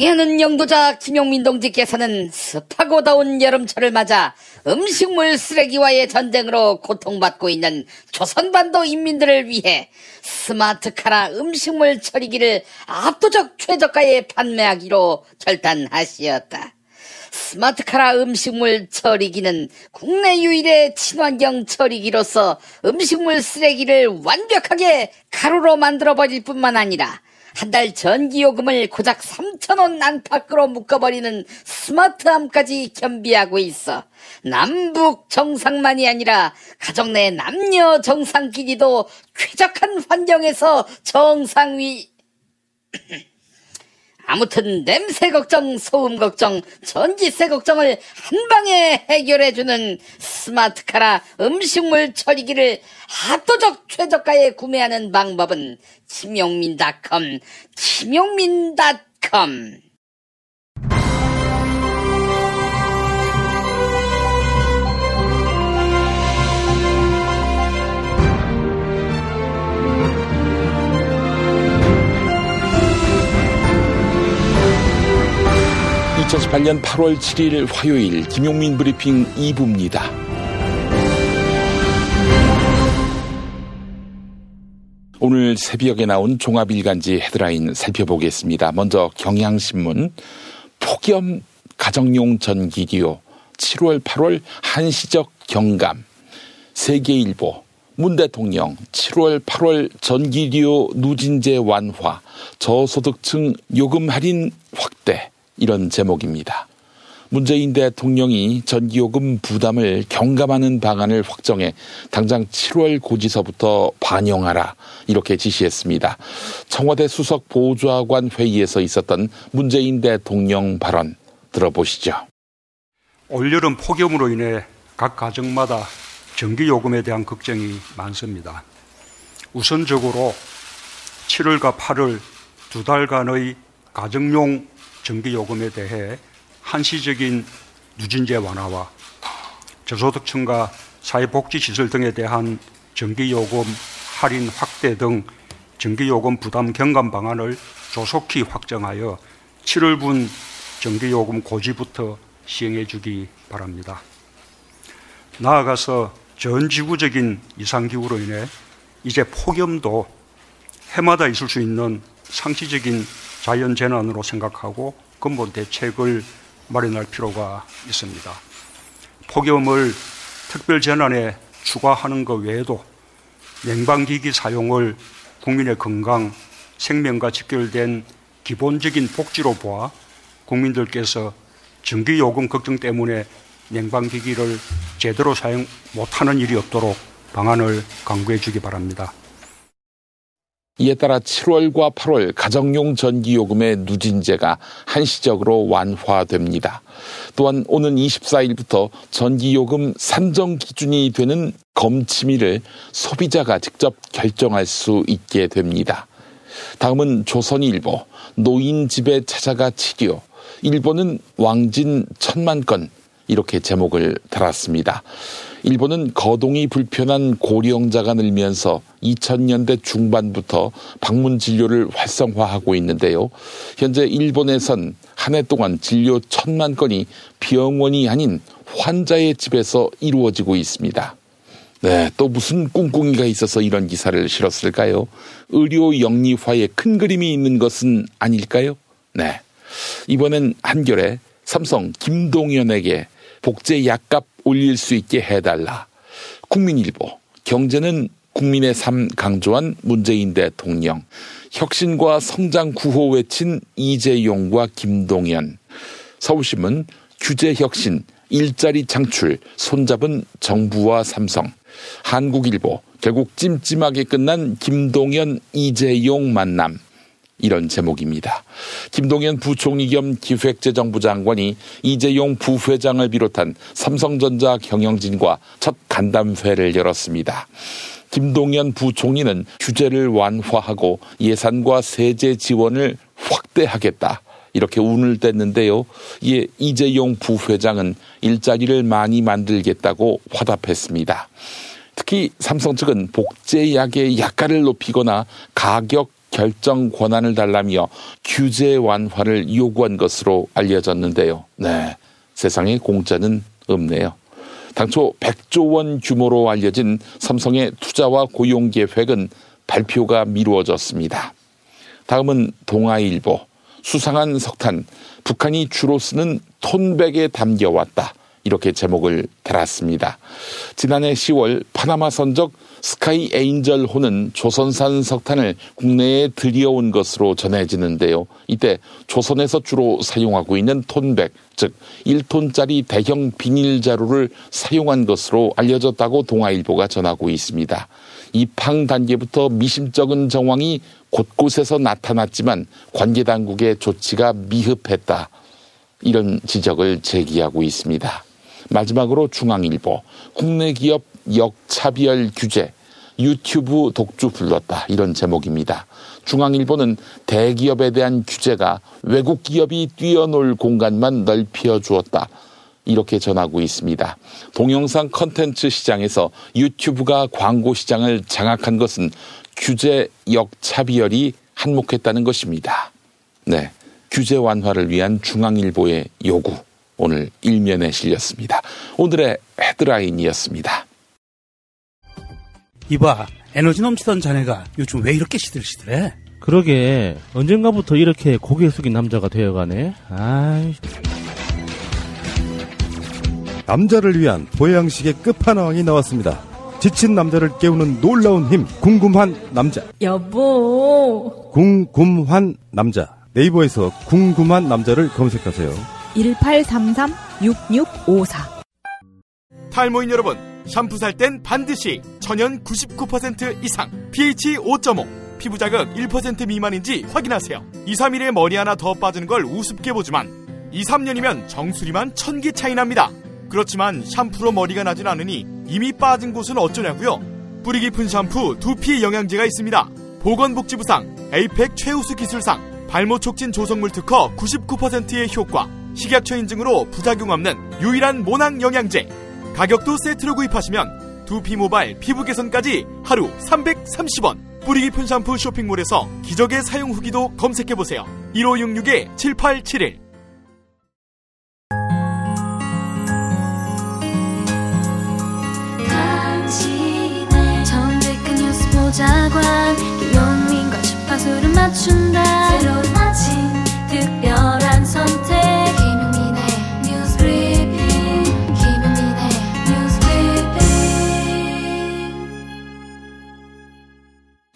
경애하는 영도자 김용민 동지께서는 습하고 더운 여름철을 맞아 음식물 쓰레기와의 전쟁으로 고통받고 있는 조선반도 인민들을 위해 스마트카라 음식물 처리기를 압도적 최저가에 판매하기로 결단하시었다. 스마트카라 음식물 처리기는 국내 유일의 친환경 처리기로서 음식물 쓰레기를 완벽하게 가루로 만들어버릴 뿐만 아니라 한 달 전기요금을 고작 3천원 안팎으로 묶어버리는 스마트함까지 겸비하고 있어. 남북 정상만이 아니라 가정 내 남녀 정상끼리도 쾌적한 환경에서 정상위 아무튼 냄새 걱정, 소음 걱정, 전기세 걱정을 한 방에 해결해주는 스마트카라 음식물 처리기를 압도적 최저가에 구매하는 방법은 김용민닷컴, 김용민닷컴. 2018년 8월 7일 화요일 김용민 브리핑 2부입니다. 오늘 새벽에 나온 종합일간지 헤드라인 살펴보겠습니다. 먼저 경향신문 폭염 가정용 전기기요 7월 8월 한시적 경감 세계일보 문 대통령 7월 8월 전기료 누진제 완화 저소득층 요금 할인 확대 이런 제목입니다. 문재인 대통령이 전기요금 부담을 경감하는 방안을 확정해 당장 7월 고지서부터 반영하라 이렇게 지시했습니다. 청와대 수석 보좌관 회의에서 있었던 문재인 대통령 발언 들어보시죠. 올여름 폭염으로 인해 각 가정마다 전기요금에 대한 걱정이 많습니다. 우선적으로 7월과 8월 두 달간의 가정용 전기요금에 대해 한시적인 누진제 완화와 저소득층과 사회복지시설 등에 대한 전기요금 할인 확대 등 전기요금 부담 경감 방안을 조속히 확정하여 7월분 전기요금 고지부터 시행해 주기 바랍니다. 나아가서 전 지구적인 이상기후로 인해 이제 폭염도 해마다 있을 수 있는 상시적인 자연 재난으로 생각하고 근본 대책을 마련할 필요가 있습니다. 폭염을 특별 재난에 추가하는 것 외에도 냉방기기 사용을 국민의 건강, 생명과 직결된 기본적인 복지로 보아 국민들께서 전기요금 걱정 때문에 냉방기기를 제대로 사용 못하는 일이 없도록 방안을 강구해 주기 바랍니다. 이에 따라 7월과 8월 가정용 전기요금의 누진제가 한시적으로 완화됩니다. 또한 오는 24일부터 전기요금 산정 기준이 되는 검침일을 소비자가 직접 결정할 수 있게 됩니다. 다음은 조선일보 노인 집에 찾아가 치료 일본은 왕진 천만 건 이렇게 제목을 달았습니다. 일본은 거동이 불편한 고령자가 늘면서 2000년대 중반부터 방문 진료를 활성화하고 있는데요. 현재 일본에선 한 해 동안 진료 천만 건이 병원이 아닌 환자의 집에서 이루어지고 있습니다. 네, 또 무슨 꿍꿍이가 있어서 이런 기사를 실었을까요? 의료 영리화에 큰 그림이 있는 것은 아닐까요? 네. 이번엔 한결에 삼성 김동연에게 복제 약값 올릴 수 있게 해달라. 국민일보. 경제는 국민의 삶 강조한 문재인 대통령. 혁신과 성장 구호 외친 이재용과 김동연. 서울신문 규제 혁신, 일자리 창출, 손잡은 정부와 삼성. 한국일보. 결국 찜찜하게 끝난 김동연, 이재용 만남. 이런 제목입니다. 김동연 부총리 겸 기획재정부 장관이 이재용 부회장을 비롯한 삼성전자 경영진과 첫 간담회를 열었습니다. 김동연 부총리는 규제를 완화하고 예산과 세제 지원을 확대하겠다. 이렇게 운을 뗐는데요. 이에 이재용 부회장은 일자리를 많이 만들겠다고 화답했습니다. 특히 삼성 측은 복제약의 약가를 높이거나 가격 결정 권한을 달라며 규제 완화를 요구한 것으로 알려졌는데요. 네. 세상에 공짜는 없네요. 당초 100조 원 규모로 알려진 삼성의 투자와 고용 계획은 발표가 미루어졌습니다. 다음은 동아일보. 수상한 석탄. 북한이 주로 쓰는 톤백에 담겨왔다. 이렇게 제목을 달았습니다. 지난해 10월 파나마 선적 스카이 에인절 호는 조선산 석탄을 국내에 들여온 것으로 전해지는데요. 이때 조선에서 주로 사용하고 있는 톤백, 즉 1톤짜리 대형 비닐 자루를 사용한 것으로 알려졌다고 동아일보가 전하고 있습니다. 입항 단계부터 미심쩍은 정황이 곳곳에서 나타났지만 관계 당국의 조치가 미흡했다. 이런 지적을 제기하고 있습니다. 마지막으로 중앙일보 국내 기업 역차별 규제 유튜브 독주 불렀다 이런 제목입니다. 중앙일보는 대기업에 대한 규제가 외국 기업이 뛰어놀 공간만 넓혀 주었다. 이렇게 전하고 있습니다. 동영상 컨텐츠 시장에서 유튜브가 광고 시장을 장악한 것은 규제 역차별이 한몫했다는 것입니다. 네. 규제 완화를 위한 중앙일보의 요구. 오늘 일면에 실렸습니다. 오늘의 헤드라인이었습니다. 이봐, 에너지 넘치던 자네가 요즘 왜 이렇게 시들시들해? 그러게 언젠가부터 이렇게 고개 숙인 남자가 되어가네. 아이. 남자를 위한 보양식의 끝판왕이 나왔습니다. 지친 남자를 깨우는 놀라운 힘, 궁금한 남자. 여보. 궁금한 남자. 네이버에서 궁금한 남자를 검색하세요. 1833-6654. 탈모인 여러분, 샴푸 살 땐 반드시 천연 99% 이상, pH 5.5, 피부 자극 1% 미만인지 확인하세요. 2, 3일에 머리 하나 더 빠지는 걸 우습게 보지만 2, 3년이면 정수리만 천기 차이 납니다. 그렇지만 샴푸로 머리가 나진 않으니 이미 빠진 곳은 어쩌냐고요? 뿌리 깊은 샴푸 두피 영양제가 있습니다. 보건복지부상, 에이펙 최우수 기술상, 발모 촉진 조성물 특허 99%의 효과, 식약처 인증으로 부작용 없는 유일한 모낭 영양제. 가격도 세트로 구입하시면 두피 모발 피부 개선까지 하루 330원. 뿌리 깊은 샴푸 쇼핑몰에서 기적의 사용 후기도 검색해보세요. 1566-7871. 당신의 정직한 뉴스 보자관 김용민과 주파수를 맞춘다 새로운 아침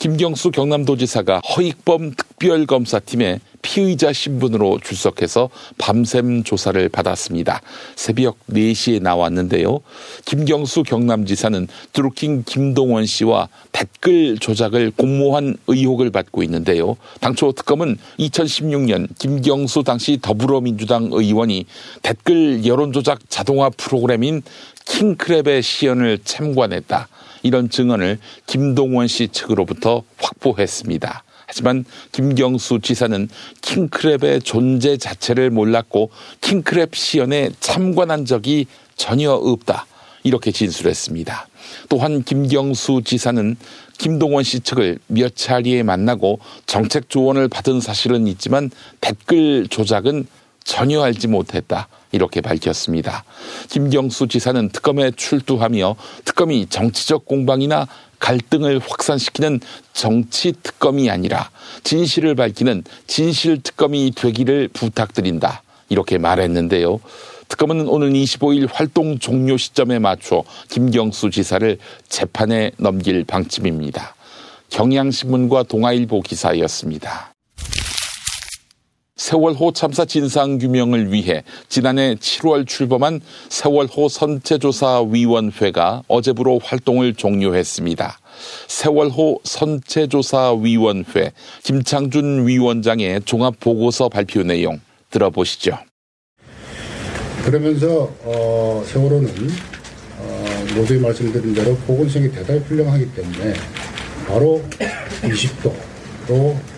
김경수 경남도지사가 허익범 특별검사팀에 피의자 신분으로 출석해서 밤샘 조사를 받았습니다. 새벽 4시에 나왔는데요. 김경수 경남지사는 드루킹 김동원 씨와 댓글 조작을 공모한 의혹을 받고 있는데요. 당초 특검은 2016년 김경수 당시 더불어민주당 의원이 댓글 여론조작 자동화 프로그램인 킹크랩의 시연을 참관했다. 이런 증언을 김동원 씨 측으로부터 확보했습니다. 하지만 김경수 지사는 킹크랩의 존재 자체를 몰랐고 킹크랩 시연에 참관한 적이 전혀 없다. 이렇게 진술했습니다. 또한 김경수 지사는 김동원 씨 측을 몇 차례에 만나고 정책 조언을 받은 사실은 있지만 댓글 조작은 전혀 알지 못했다. 이렇게 밝혔습니다. 김경수 지사는 특검에 출두하며 특검이 정치적 공방이나 갈등을 확산시키는 정치 특검이 아니라 진실을 밝히는 진실 특검이 되기를 부탁드린다. 이렇게 말했는데요. 특검은 오늘 25일 활동 종료 시점에 맞춰 김경수 지사를 재판에 넘길 방침입니다. 경향신문과 동아일보 기사였습니다. 세월호 참사 진상규명을 위해 지난해 7월 출범한 세월호 선체조사위원회가 어제부로 활동을 종료했습니다. 세월호 선체조사위원회 김창준 위원장의 종합보고서 발표 내용 들어보시죠. 그러면서 어, 세월호는 어, 모두에 말씀드린 대로 보건성이 대단히 훌륭하기 때문에 바로 20도로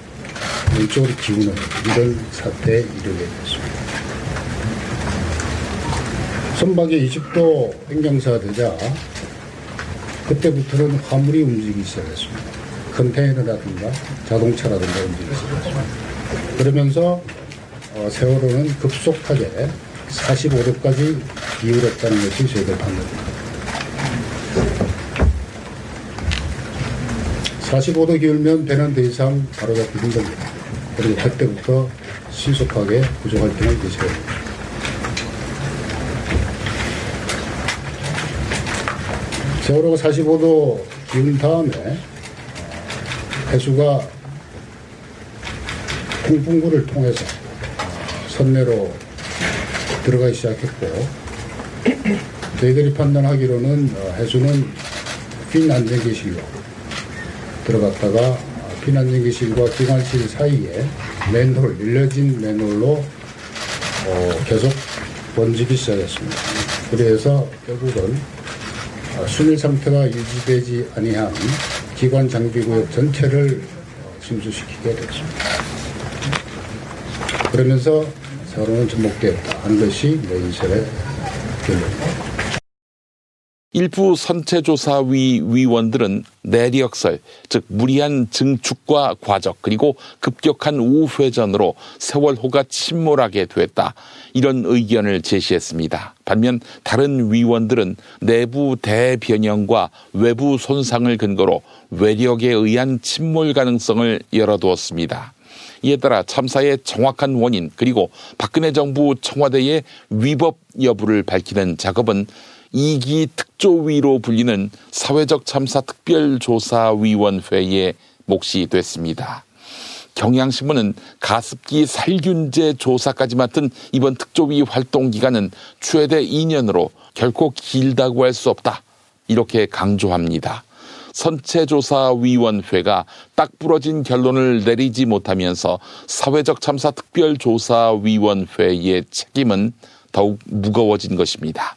왼쪽으로 기우는 이런 사태에 이르게 됐습니다. 선박이 20도 변경사 되자 그때부터는 화물이 움직이기 시작했습니다. 컨테이너라든가 자동차라든가 움직였습니다. 그러면서 어, 세월호는 급속하게 45도까지 기울었다는 것이 저희들 판단입니다. 45도 기울면 배는 더 이상 바로잡기 힘듭니다. 그리고 그때부터 신속하게 구조 활동을 됩니다. 세월호가 45도 기운 다음에 해수가 통풍구를 통해서 선내로 들어가기 시작했고 저희들이 판단하기로는 어, 해수는 핀 안전기실로 들어갔다가 핀 안전기실과 기관실 사이에 맨홀, 밀려진 맨홀로 어, 계속 번지기 시작했습니다. 그래서 결국은 어, 순일 상태가 유지되지 아니한 기관 장비구역 전체를 어, 침수시키게 됐습니다. 그러면서 세월호는 전복되었다 하는 것이 메인셀의 결론입니다. 일부 선체조사위 위원들은 내력설, 즉 무리한 증축과 과적 그리고 급격한 우회전으로 세월호가 침몰하게 됐다. 이런 의견을 제시했습니다. 반면 다른 위원들은 내부 대변형과 외부 손상을 근거로 외력에 의한 침몰 가능성을 열어두었습니다. 이에 따라 참사의 정확한 원인 그리고 박근혜 정부 청와대의 위법 여부를 밝히는 작업은 2기 특조위로 불리는 사회적 참사 특별조사위원회의 몫이 됐습니다. 경향신문은 가습기 살균제 조사까지 맡은 이번 특조위 활동 기간은 최대 2년으로 결코 길다고 할 수 없다. 이렇게 강조합니다. 선체조사위원회가 딱 부러진 결론을 내리지 못하면서 사회적 참사 특별조사위원회의 책임은 더욱 무거워진 것입니다.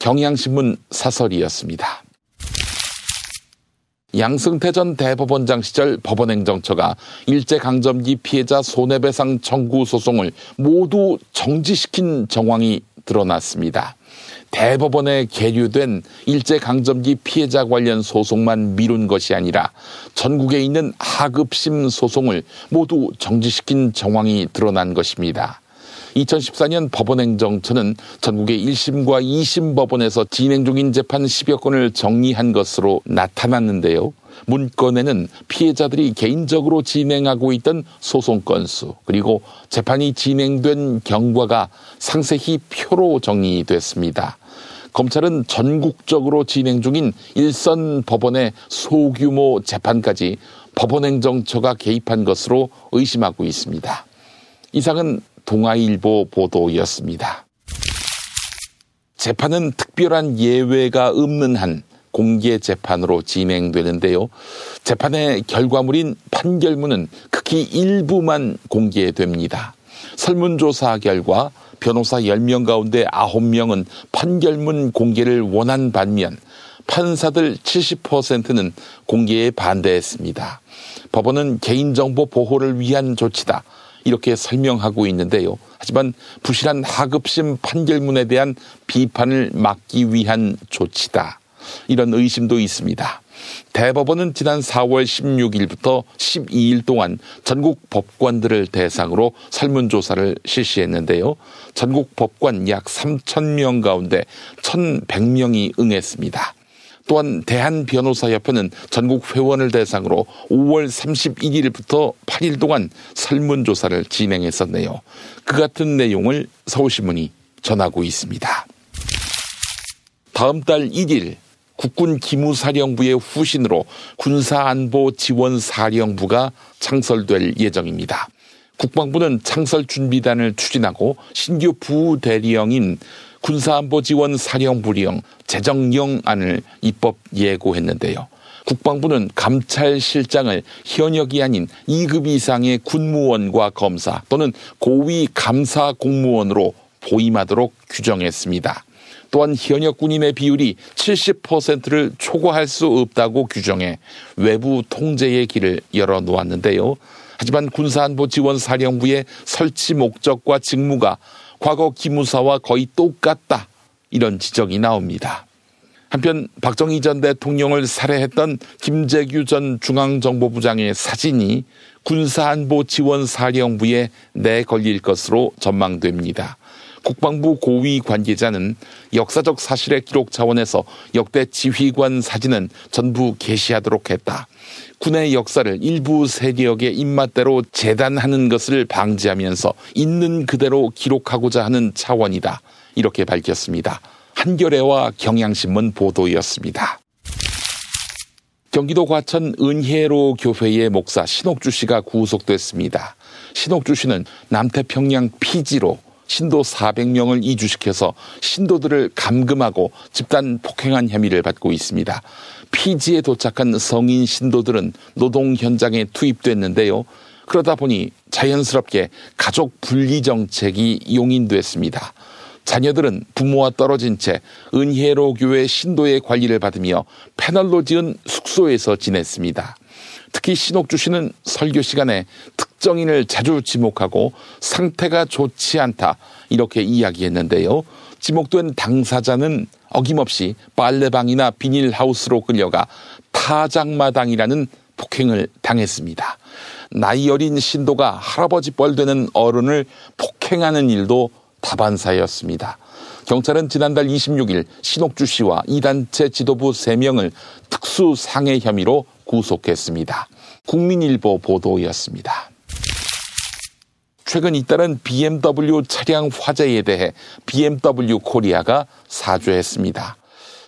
경향신문 사설이었습니다. 양승태 전 대법원장 시절 법원행정처가 일제강점기 피해자 손해배상 청구 소송을 모두 정지시킨 정황이 드러났습니다. 대법원에 계류된 일제강점기 피해자 관련 소송만 미룬 것이 아니라 전국에 있는 하급심 소송을 모두 정지시킨 정황이 드러난 것입니다. 2014년 법원행정처는 전국의 1심과 2심 법원에서 진행 중인 재판 10여 건을 정리한 것으로 나타났는데요. 문건에는 피해자들이 개인적으로 진행하고 있던 소송 건수 그리고 재판이 진행된 경과가 상세히 표로 정리됐습니다. 검찰은 전국적으로 진행 중인 일선 법원의 소규모 재판까지 법원행정처가 개입한 것으로 의심하고 있습니다. 이상은 동아일보 보도였습니다. 재판은 특별한 예외가 없는 한 공개 재판으로 진행되는데요. 재판의 결과물인 판결문은 극히 일부만 공개됩니다. 설문조사 결과 변호사 10명 가운데 9명은 판결문 공개를 원한 반면 판사들 70%는 공개에 반대했습니다. 법원은 개인정보 보호를 위한 조치다. 이렇게 설명하고 있는데요. 하지만 부실한 하급심 판결문에 대한 비판을 막기 위한 조치다. 이런 의심도 있습니다. 대법원은 지난 4월 16일부터 12일 동안 전국 법관들을 대상으로 설문조사를 실시했는데요. 전국 법관 약 3,000명 가운데 1,100명이 응했습니다. 또한 대한변호사협회는 전국 회원을 대상으로 5월 31일부터 8일 동안 설문조사를 진행했었네요. 그 같은 내용을 서울신문이 전하고 있습니다. 다음 달 1일 국군 기무사령부의 후신으로 군사안보지원사령부가 창설될 예정입니다. 국방부는 창설 준비단을 추진하고 신규 부대령인 군사안보 지원 사령부령 제정령안을 입법 예고했는데요. 국방부는 감찰실장을 현역이 아닌 2급 이상의 군무원과 검사 또는 고위 감사 공무원으로 보임하도록 규정했습니다. 또한 현역 군인의 비율이 70%를 초과할 수 없다고 규정해 외부 통제의 길을 열어 놓았는데요. 하지만 군사안보 지원 사령부의 설치 목적과 직무가 과거 기무사와 거의 똑같다. 이런 지적이 나옵니다. 한편 박정희 전 대통령을 살해했던 김재규 전 중앙정보부장의 사진이 군사안보지원사령부에 내걸릴 것으로 전망됩니다. 국방부 고위 관계자는 역사적 사실의 기록 차원에서 역대 지휘관 사진은 전부 게시하도록 했다. 군의 역사를 일부 세력의 입맛대로 재단하는 것을 방지하면서 있는 그대로 기록하고자 하는 차원이다. 이렇게 밝혔습니다. 한겨레와 경향신문 보도였습니다. 경기도 과천 은혜로 교회의 목사 신옥주 씨가 구속됐습니다. 신옥주 씨는 남태평양 피지로 신도 400명을 이주시켜서 신도들을 감금하고 집단 폭행한 혐의를 받고 있습니다. 피지에 도착한 성인 신도들은 노동 현장에 투입됐는데요. 그러다 보니 자연스럽게 가족 분리 정책이 용인됐습니다. 자녀들은 부모와 떨어진 채 은혜로 교회 신도의 관리를 받으며 패널로 지은 숙소에서 지냈습니다. 특히 신옥주 씨는 설교 시간에 특정인을 자주 지목하고 상태가 좋지 않다 이렇게 이야기했는데요. 지목된 당사자는 어김없이 빨래방이나 비닐하우스로 끌려가 타작마당이라는 폭행을 당했습니다. 나이 어린 신도가 할아버지 뻘 되는 어른을 폭행하는 일도 다반사였습니다. 경찰은 지난달 26일 신옥주 씨와 이 단체 지도부 3명을 특수상해 혐의로 구속했습니다. 국민일보 보도였습니다. 최근 잇따른 BMW 차량 화재에 대해 BMW 코리아가 사죄했습니다.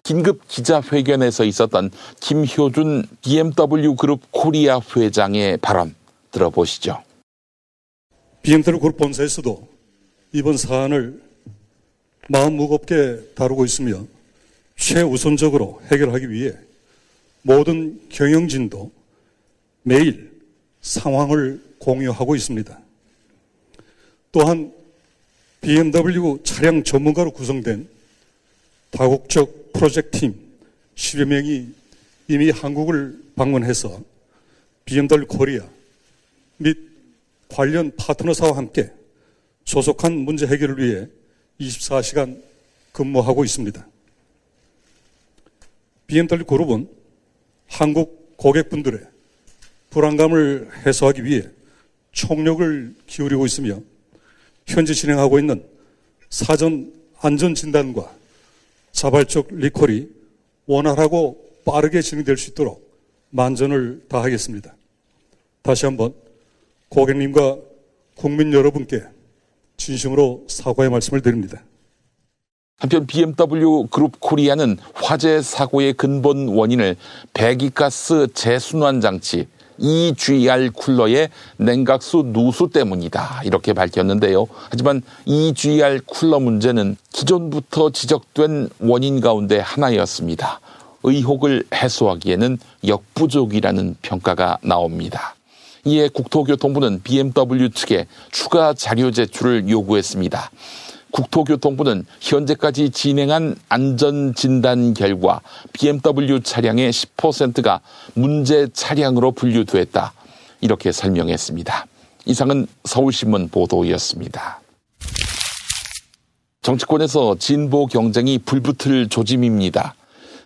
긴급 기자회견에서 있었던 김효준 BMW 그룹 코리아 회장의 발언 들어보시죠. BMW 그룹 본사에서도 이번 사안을 마음 무겁게 다루고 있으며 최우선적으로 해결하기 위해 모든 경영진도 매일 상황을 공유하고 있습니다. 또한 BMW 차량 전문가로 구성된 다국적 프로젝트 팀 10여 명이 이미 한국을 방문해서 BMW 코리아 및 관련 파트너사와 함께 소속한 문제 해결을 위해 24시간 근무하고 있습니다. BMW 그룹은 한국 고객분들의 불안감을 해소하기 위해 총력을 기울이고 있으며 현재 진행하고 있는 사전 안전 진단과 자발적 리콜이 원활하고 빠르게 진행될 수 있도록 만전을 다하겠습니다. 다시 한번 고객님과 국민 여러분께 진심으로 사과의 말씀을 드립니다. 한편 BMW 그룹 코리아는 화재 사고의 근본 원인을 배기가스 재순환 장치 EGR 쿨러의 냉각수 누수 때문이다. 이렇게 밝혔는데요. 하지만 EGR 쿨러 문제는 기존부터 지적된 원인 가운데 하나였습니다. 의혹을 해소하기에는 역부족이라는 평가가 나옵니다. 이에 국토교통부는 BMW 측에 추가 자료 제출을 요구했습니다. 국토교통부는 현재까지 진행한 안전진단 결과 BMW 차량의 10%가 문제 차량으로 분류됐다. 이렇게 설명했습니다. 이상은 서울신문 보도였습니다. 정치권에서 진보 경쟁이 불붙을 조짐입니다.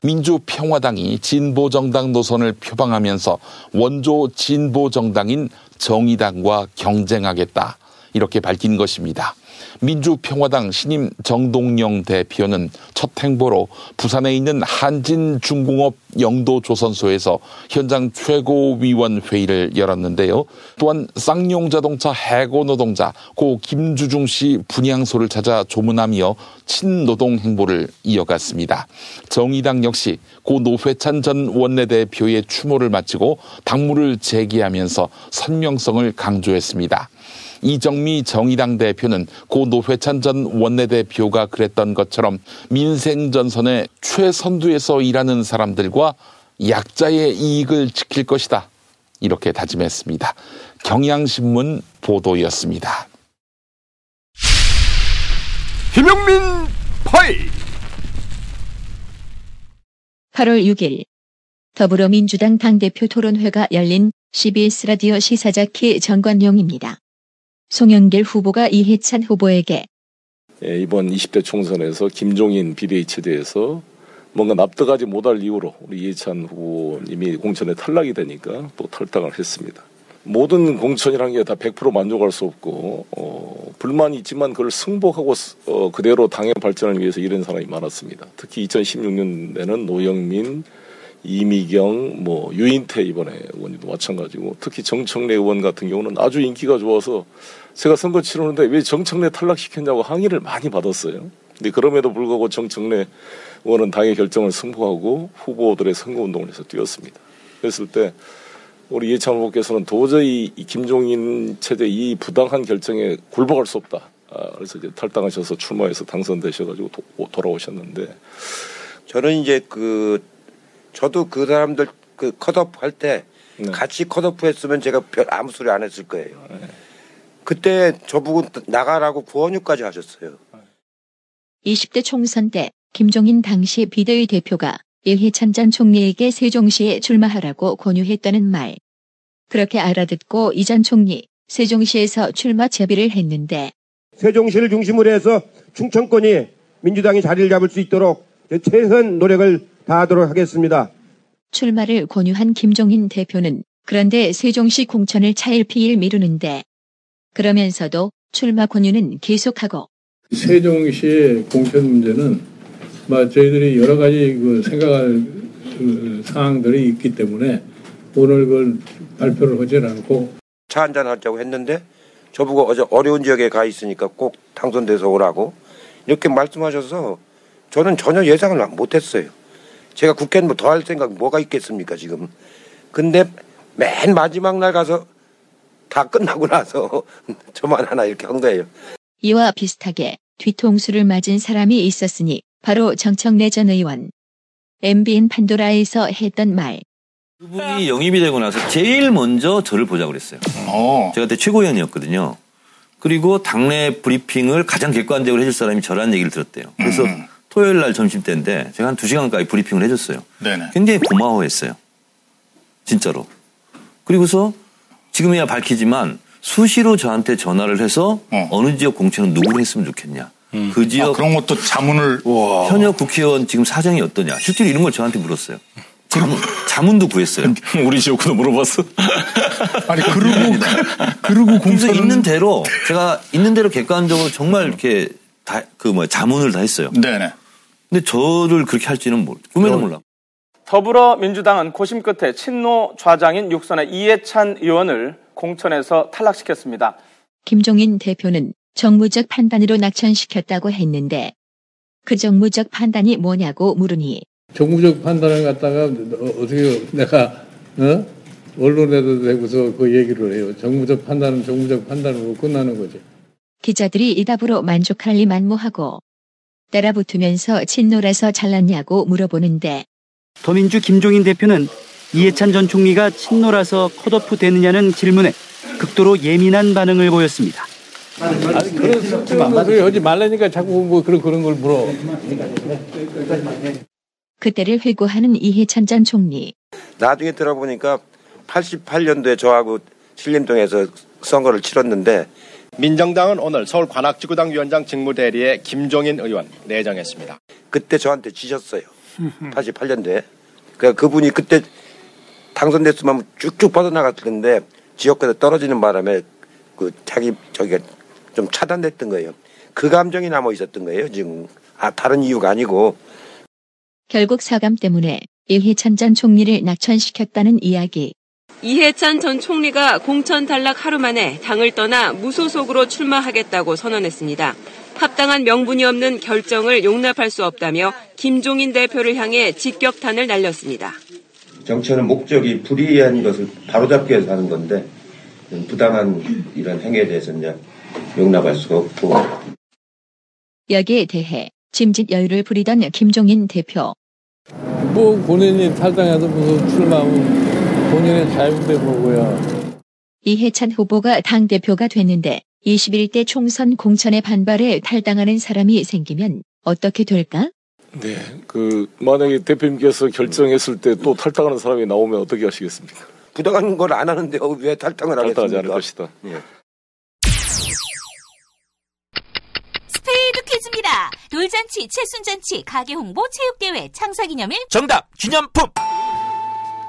민주평화당이 진보정당 노선을 표방하면서 원조 진보정당인 정의당과 경쟁하겠다. 이렇게 밝힌 것입니다. 민주평화당 신임 정동영 대표는 첫 행보로 부산에 있는 한진중공업 영도조선소에서 현장 최고위원 회의를 열었는데요. 또한 쌍용자동차 해고 노동자 고 김주중 씨 분향소를 찾아 조문하며 친노동 행보를 이어갔습니다. 정의당 역시 고 노회찬 전 원내대표의 추모를 마치고 당무를 재개하면서 선명성을 강조했습니다. 이정미 정의당 대표는 고 노회찬 전 원내대표가 그랬던 것처럼 민생전선의 최선두에서 일하는 사람들과 약자의 이익을 지킬 것이다. 이렇게 다짐했습니다. 경향신문 보도였습니다. 김용민 파이 8월 6일 더불어민주당 당대표 토론회가 열린 CBS 라디오 시사자 키 정관용입니다. 송영길 후보가 이해찬 후보에게 예, 이번 20대 총선에서 김종인 비대위체제에서 뭔가 납득하지 못할 이유로 우리 이해찬 후보님이 공천에 탈락이 되니까 또 탈당을 했습니다. 모든 공천이라는 게다 100% 만족할 수 없고 어, 불만이 있지만 그걸 승복하고 어, 그대로 당의 발전을 위해서 이런 사람이 많았습니다. 특히 2016년에는 노영민, 이미경, 뭐 유인태 이번에 의원님도 마찬가지고 특히 정청래 의원 같은 경우는 아주 인기가 좋아서 제가 선거 치르는데 왜 정청래 탈락시켰냐고 항의를 많이 받았어요. 근데 그럼에도 불구하고 정청래 의원은 당의 결정을 승복하고 후보들의 선거 운동을 해서 뛰었습니다. 그랬을 때 우리 이해찬 후보께서는 도저히 이 김종인 체제 이 부당한 결정에 굴복할 수 없다. 아, 그래서 이제 탈당하셔서 출마해서 당선되셔가지고 도, 돌아오셨는데 저는 이제 그 저도 그 사람들 그 컷오프 할 때 같이 컷오프 했으면 제가 별 아무 소리 안 했을 거예요. 그때 저보고 나가라고 구원유까지 하셨어요. 20대 총선 때 김종인 당시 비대위 대표가 일희찬 전 총리에게 세종시에 출마하라고 권유했다는 말. 그렇게 알아듣고 이 전 총리 세종시에서 출마 제비를 했는데 세종시를 중심으로 해서 충청권이 민주당이 자리를 잡을 수 있도록 최선 노력을 다하도록 하겠습니다. 출마를 권유한 김종인 대표는 그런데 세종시 공천을 차일피일 미루는데 그러면서도 출마 권유는 계속하고 세종시의 공천 문제는 뭐 저희들이 여러 가지 그 생각할 그 사항들이 있기 때문에 오늘 그걸 발표를 하지 않고 차 한잔 하자고 했는데 저보고 어제 어려운 지역에 가 있으니까 꼭 당선돼서 오라고 이렇게 말씀하셔서 저는 전혀 예상을 못했어요. 제가 국회는 뭐 더 할 생각 뭐가 있겠습니까 지금. 근데 맨 마지막 날 가서 다 끝나고 나서 저만 하나 이렇게 한 거예요. 이와 비슷하게 뒤통수를 맞은 사람이 있었으니 바로 정청래 전 의원. MBN 판도라에서 했던 말. 그분이 영입이 되고 나서 제일 먼저 저를 보자고 그랬어요. 제가 그때 최고위원이었거든요. 그리고 당내 브리핑을 가장 객관적으로 해줄 사람이 저라는 얘기를 들었대요. 그래서 토요일 날 점심 때인데 제가 한 두 시간까지 브리핑을 해줬어요. 네네. 굉장히 고마워했어요. 진짜로. 그리고서 지금이야 밝히지만 수시로 저한테 전화를 해서 어. 느 지역 공천은 누구를 했으면 좋겠냐. 그 지역 아, 그런 것도 자문을 현역 국회의원 지금 사정이 어떠냐. 실제로 이런 걸 저한테 물었어요. 자문, 자문도 구했어요. 우리 지역구도 물어봤어? 아니 그러고 그러고 공천 있는 대로 제가 있는 대로 객관적으로 정말 이렇게 다 그 뭐 자문을 다 했어요. 네네. 근데 저를 그렇게 할지는 몰, 꿈에도 몰라. 더불어민주당은 고심 끝에 친노 좌장인 육선의 이해찬 의원을 공천에서 탈락시켰습니다. 김종인 대표는 정무적 판단으로 낙천시켰다고 했는데 그 정무적 판단이 뭐냐고 물으니 정무적 판단을 갖다가 어떻게 내가 어? 언론에도 대고서 그 얘기를 해요. 정무적 판단은 정무적 판단으로 끝나는 거지. 기자들이 이 답으로 만족할 리 만무하고 따라붙으면서 친노라서 잘났냐고 물어보는데 더민주 김종인 대표는 이해찬 전 총리가 친노라서 컷오프 되느냐는 질문에 극도로 예민한 반응을 보였습니다. 아니 그런 소리 하지 말라니까 자꾸 뭐 그런 그런 걸 물어. 그때를 회고하는 이해찬 전 총리. 나중에 들어보니까 88년도에 저하고 신림동에서 선거를 치렀는데 민정당은 오늘 서울 관악지구당 위원장 직무대리에 김종인 의원 내정했습니다. 그때 저한테 지셨어요. 88년도에. 그러니까 그분이 그때 당선됐으면 쭉쭉 뻗어나갔을 텐데 지역구에 떨어지는 바람에 그 자기 저기가 좀 차단됐던 거예요. 그 감정이 남아 있었던 거예요. 지금 아 다른 이유가 아니고 결국 사감 때문에 일해찬 전 총리를 낙천시켰다는 이야기. 이해찬 전 총리가 공천 탈락 하루 만에 당을 떠나 무소속으로 출마하겠다고 선언했습니다. 합당한 명분이 없는 결정을 용납할 수 없다며 김종인 대표를 향해 직격탄을 날렸습니다. 정치는 목적이 불이한 것을 바로잡기 위해서 하는 건데 부당한 이런 행위에 대해서 이제 용납할 수가 없고 여기에 대해 짐짓 여유를 부리던 김종인 대표. 뭐 본인이 탈당해서 무슨 출마하면 본인의 자유인데 뭐고요. 이해찬 후보가 당대표가 됐는데 21대 총선 공천에 반발해 탈당하는 사람이 생기면 어떻게 될까? 네, 그 만약에 대표님께서 결정했을 때 또 탈당하는 사람이 나오면 어떻게 하시겠습니까? 부당한 걸 안 하는데 왜 탈당을 하겠습니까? 탈당하지 않을 것이다. 예. 스피드 퀴즈입니다. 돈 돌잔치, 칠순잔치, 가게 홍보, 체육대회, 창사 기념일. 정답 기념품.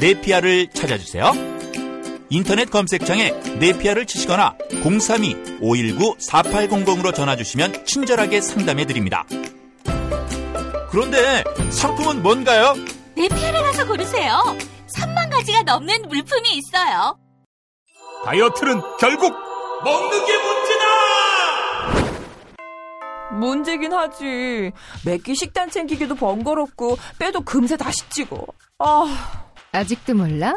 네피아를 찾아주세요. 인터넷 검색창에 네피아를 치시거나 032-519-4800으로 전화주시면 친절하게 상담해드립니다. 그런데 상품은 뭔가요? 네피아를 가서 고르세요. 3만 가지가 넘는 물품이 있어요. 다이어트는 결국 먹는 게 문제다! 문제긴 하지. 매 끼 식단 챙기기도 번거롭고 빼도 금세 다시 찌고. 아. 아직도 몰라?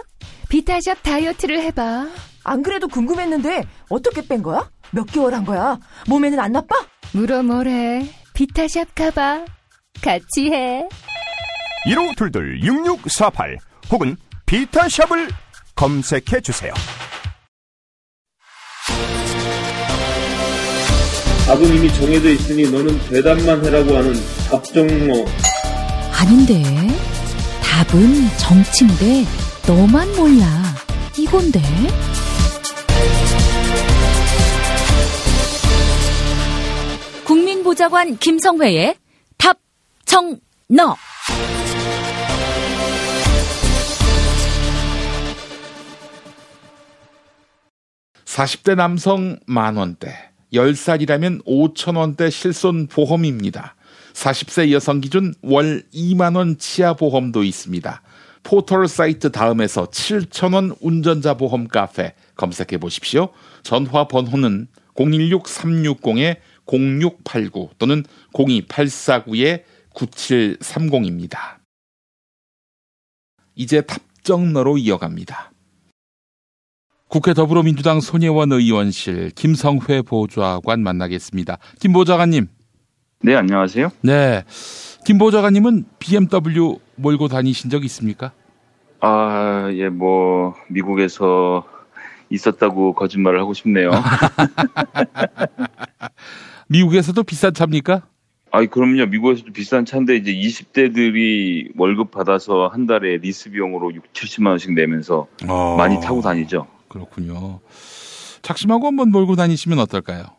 비타샵 다이어트를 해봐. 안 그래도 궁금했는데 어떻게 뺀 거야? 몇 개월 한 거야? 몸에는 안 나빠? 물어 뭐래. 비타샵 가봐. 같이 해. 1522-6648 혹은 비타샵을 검색해 주세요. 답은 이미 정해져 있으니 너는 대답만 해라고 하는 답정모. 아닌데. 답은 정치인데 너만 몰라. 이건데. 국민보좌관 김성회의 답정너. 40대 남성 만 원대, 10살이라면 5천원대 실손 보험입니다. 40세 여성 기준 월 2만 원 치아 보험도 있습니다. 포털 사이트 다음에서 7천원 운전자 보험 카페 검색해 보십시오. 전화 번호는 016-360-0689 또는 02849-9730입니다. 이제 답정너로 이어갑니다. 국회 더불어민주당 손예원 의원실 김성회 보좌관 만나겠습니다. 김 보좌관님. 네, 안녕하세요. 네. 김 보좌관님은 BMW 몰고 다니신 적 있습니까? 아, 예, 뭐, 미국에서 있었다고 거짓말을 하고 싶네요. 미국에서도 비싼 차입니까? 아이, 그럼요. 미국에서도 비싼 차인데, 이제 20대들이 월급 받아서 한 달에 리스 비용으로 6, 70만 원씩 내면서 어... 많이 타고 다니죠. 그렇군요. 착심하고 한번 몰고 다니시면 어떨까요?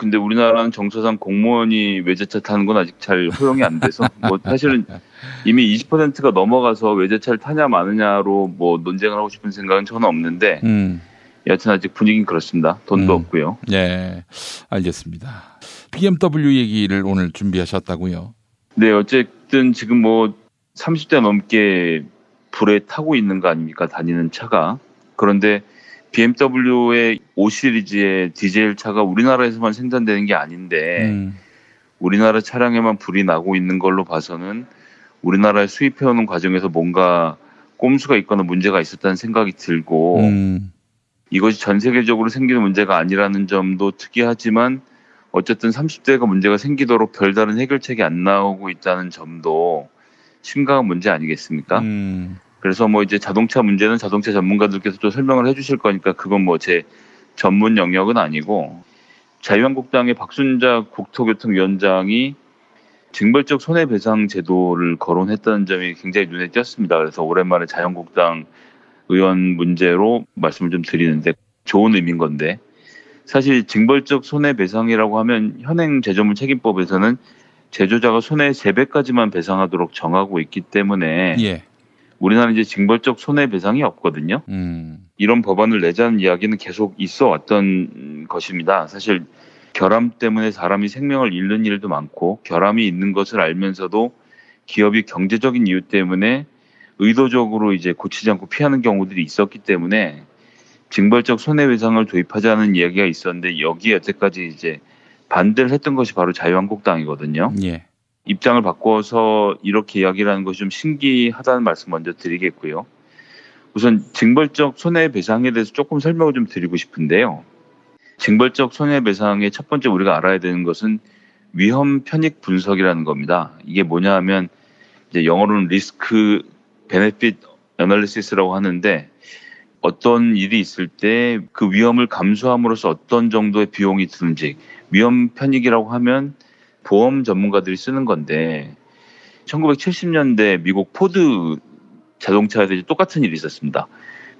근데 우리나라는 정서상 공무원이 외제차 타는 건 아직 잘 허용이 안 돼서 뭐 사실은 이미 20%가 넘어가서 외제차를 타냐 마느냐로 뭐 논쟁을 하고 싶은 생각은 저는 없는데 음. 여튼 아직 분위기는 그렇습니다. 돈도 음. 없고요. 네, 알겠습니다. BMW 얘기를 오늘 준비하셨다고요? 네, 어쨌든 지금 뭐 30대 넘게 불에 타고 있는 거 아닙니까? 다니는 차가. 그런데 BMW의 5 시리즈의 디젤 차가 우리나라에서만 생산되는 게 아닌데 음. 우리나라 차량에만 불이 나고 있는 걸로 봐서는 우리나라에 수입해오는 과정에서 뭔가 꼼수가 있거나 문제가 있었다는 생각이 들고 음. 이것이 전 세계적으로 생기는 문제가 아니라는 점도 특이하지만 어쨌든 30대가 문제가 생기도록 별다른 해결책이 안 나오고 있다는 점도 심각한 문제 아니겠습니까? 음. 그래서 뭐 이제 자동차 문제는 자동차 전문가들께서 또 설명을 해주실 거니까 그건 뭐 제 전문 영역은 아니고 자유한국당의 박순자 국토교통위원장이 징벌적 손해배상 제도를 거론했다는 점이 굉장히 눈에 띄었습니다. 그래서 오랜만에 자유한국당 의원 문제로 말씀을 좀 드리는데 좋은 의미인 건데 사실 징벌적 손해배상이라고 하면 현행 제조물 책임법에서는 제조자가 손해 3배까지만 배상하도록 정하고 있기 때문에 예. 우리나라는 이제 징벌적 손해배상이 없거든요. 음. 이런 법안을 내자는 이야기는 계속 있어 왔던 것입니다. 사실 결함 때문에 사람이 생명을 잃는 일도 많고 결함이 있는 것을 알면서도 기업이 경제적인 이유 때문에 의도적으로 이제 고치지 않고 피하는 경우들이 있었기 때문에 징벌적 손해배상을 도입하자는 이야기가 있었는데 여기에 여태까지 이제 반대를 했던 것이 바로 자유한국당이거든요. 예. 입장을 바꿔서 이렇게 이야기를 하는 것이 좀 신기하다는 말씀 먼저 드리겠고요. 우선 징벌적 손해배상에 대해서 조금 설명을 좀 드리고 싶은데요. 징벌적 손해배상의 첫 번째 우리가 알아야 되는 것은 위험 편익 분석이라는 겁니다. 이게 뭐냐 하면 이제 영어로는 리스크 베네핏 애널리시스라고 하는데 어떤 일이 있을 때 그 위험을 감수함으로써 어떤 정도의 비용이 드는지 위험 편익이라고 하면 보험 전문가들이 쓰는 건데 1970년대 미국 포드 자동차에서 똑같은 일이 있었습니다.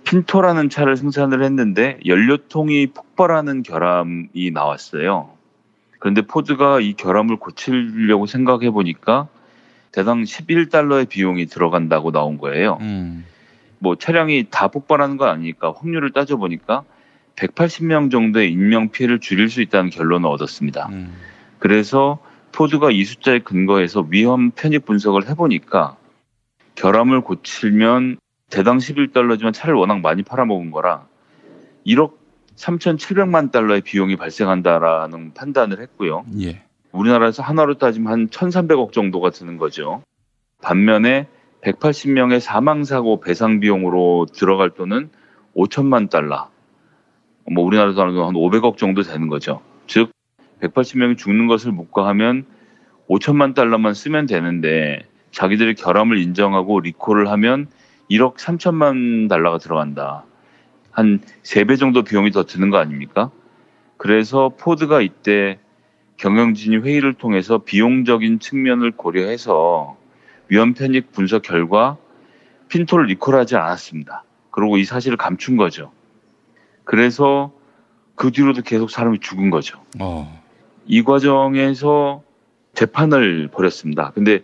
핀토라는 차를 생산을 했는데 연료통이 폭발하는 결함이 나왔어요. 그런데 포드가 이 결함을 고치려고 생각해 보니까 대당 11달러의 비용이 들어간다고 나온 거예요. 뭐 차량이 다 폭발하는 건 아니니까 확률을 따져 보니까 180명 정도의 인명 피해를 줄일 수 있다는 결론을 얻었습니다. 그래서 포드가 이 숫자에 근거해서 위험 편익 분석을 해보니까 결함을 고치면 대당 11달러지만 차를 워낙 많이 팔아먹은 거라 1억 3,700만 달러의 비용이 발생한다라는 판단을 했고요. 예. 우리나라에서 하나로 따지면 한 1,300억 정도가 드는 거죠. 반면에 180명의 사망사고 배상 비용으로 들어갈 돈은 5천만 달러. 뭐 우리나라 돈으로 한 500억 정도 되는 거죠. 즉 180명이 죽는 것을 묵과하면 5천만 달러만 쓰면 되는데 자기들이 결함을 인정하고 리콜을 하면 1억 3천만 달러가 들어간다. 한 3배 정도 비용이 더 드는 거 아닙니까? 그래서 포드가 이때 경영진이 회의를 통해서 비용적인 측면을 고려해서 위험 편익 분석 결과 핀토를 리콜하지 않았습니다. 그리고 이 사실을 감춘 거죠. 그래서 그 뒤로도 계속 사람이 죽은 거죠. 어. 이 과정에서 재판을 벌였습니다. 근데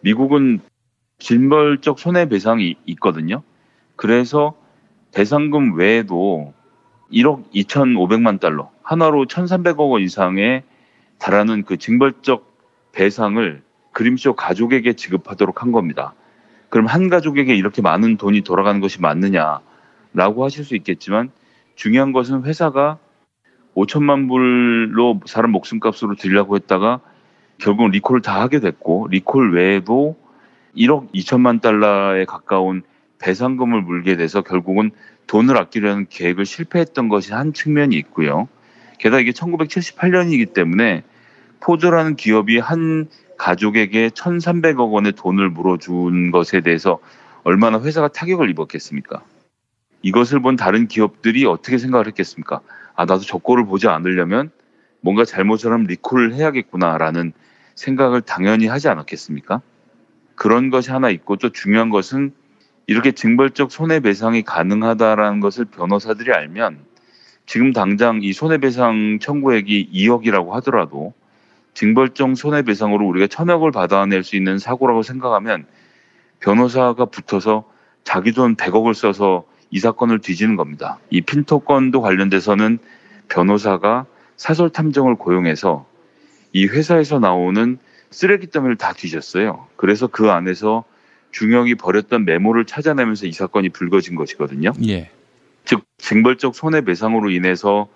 미국은 징벌적 손해배상이 있거든요. 그래서 배상금 외에도 1억 2,500만 달러, 하나로 1,300억 원 이상에 달하는 그 징벌적 배상을 그림쇼 가족에게 지급하도록 한 겁니다. 그럼 한 가족에게 이렇게 많은 돈이 돌아가는 것이 맞느냐라고 하실 수 있겠지만 중요한 것은 회사가 5천만 불로 사람 목숨값으로 들려고 했다가 결국 리콜을 다 하게 됐고 리콜 외에도 1억 2천만 달러에 가까운 배상금을 물게 돼서 결국은 돈을 아끼려는 계획을 실패했던 것이 한 측면이 있고요. 게다가 이게 1978년이기 때문에 포드라는 기업이 한 가족에게 1,300억 원의 돈을 물어준 것에 대해서 얼마나 회사가 타격을 입었겠습니까? 이것을 본 다른 기업들이 어떻게 생각을 했겠습니까? 아, 나도 저 꼴을 보지 않으려면 뭔가 하면 리콜을 해야겠구나라는 생각을 당연히 하지 않았겠습니까? 그런 것이 하나 있고 또 중요한 것은 이렇게 징벌적 손해배상이 가능하다라는 것을 변호사들이 알면 지금 당장 이 손해배상 청구액이 2억이라고 하더라도 징벌적 손해배상으로 우리가 천억을 받아낼 수 있는 사고라고 생각하면 변호사가 붙어서 자기 돈 100억을 써서 이 사건을 뒤지는 겁니다. 이 핀토 건도 관련돼서는 변호사가 사설 탐정을 고용해서 이 회사에서 나오는 쓰레기 더미를 다 뒤졌어요. 그래서 그 안에서 중형이 버렸던 메모를 찾아내면서 이 사건이 불거진 것이거든요. 예. 즉 징벌적 손해배상으로 인해서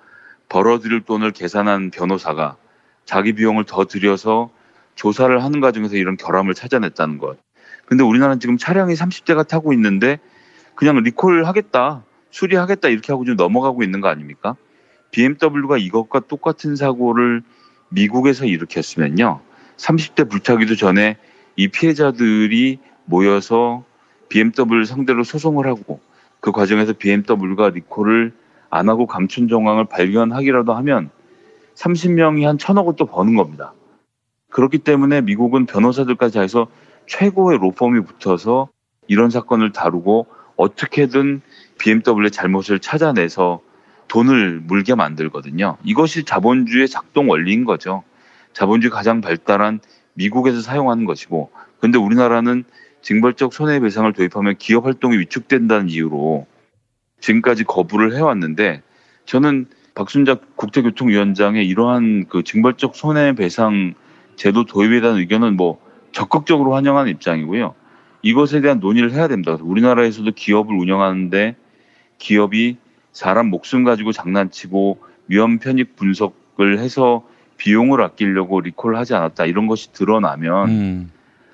벌어들일 돈을 계산한 변호사가 자기 비용을 더 들여서 조사를 하는 과정에서 이런 결함을 찾아냈다는 것. 근데 우리나라는 지금 차량이 30대가 타고 있는데 그냥 리콜 하겠다, 수리하겠다 이렇게 하고 좀 넘어가고 있는 거 아닙니까? BMW가 이것과 똑같은 사고를 미국에서 일으켰으면요. 30대 불타기도 전에 이 피해자들이 모여서 BMW 상대로 소송을 하고 그 과정에서 BMW가 리콜을 안 하고 감춘 정황을 발견하기라도 하면 30명이 한 천억을 또 버는 겁니다. 그렇기 때문에 미국은 변호사들까지 해서 최고의 로펌이 붙어서 이런 사건을 다루고 어떻게든 BMW의 잘못을 찾아내서 돈을 물게 만들거든요. 이것이 자본주의의 작동 원리인 거죠. 자본주의 가장 발달한 미국에서 사용하는 것이고, 근데 우리나라는 징벌적 손해배상을 도입하면 기업 활동이 위축된다는 이유로 지금까지 거부를 해왔는데, 저는 박순작 국제교통위원장의 이러한 그 징벌적 손해배상 제도 도입에 대한 의견은 뭐 적극적으로 환영하는 입장이고요. 이것에 대한 논의를 해야 됩니다. 우리나라에서도 기업을 운영하는데 기업이 사람 목숨 가지고 장난치고 위험 편익 분석을 해서 비용을 아끼려고 리콜을 하지 않았다 이런 것이 드러나면 음.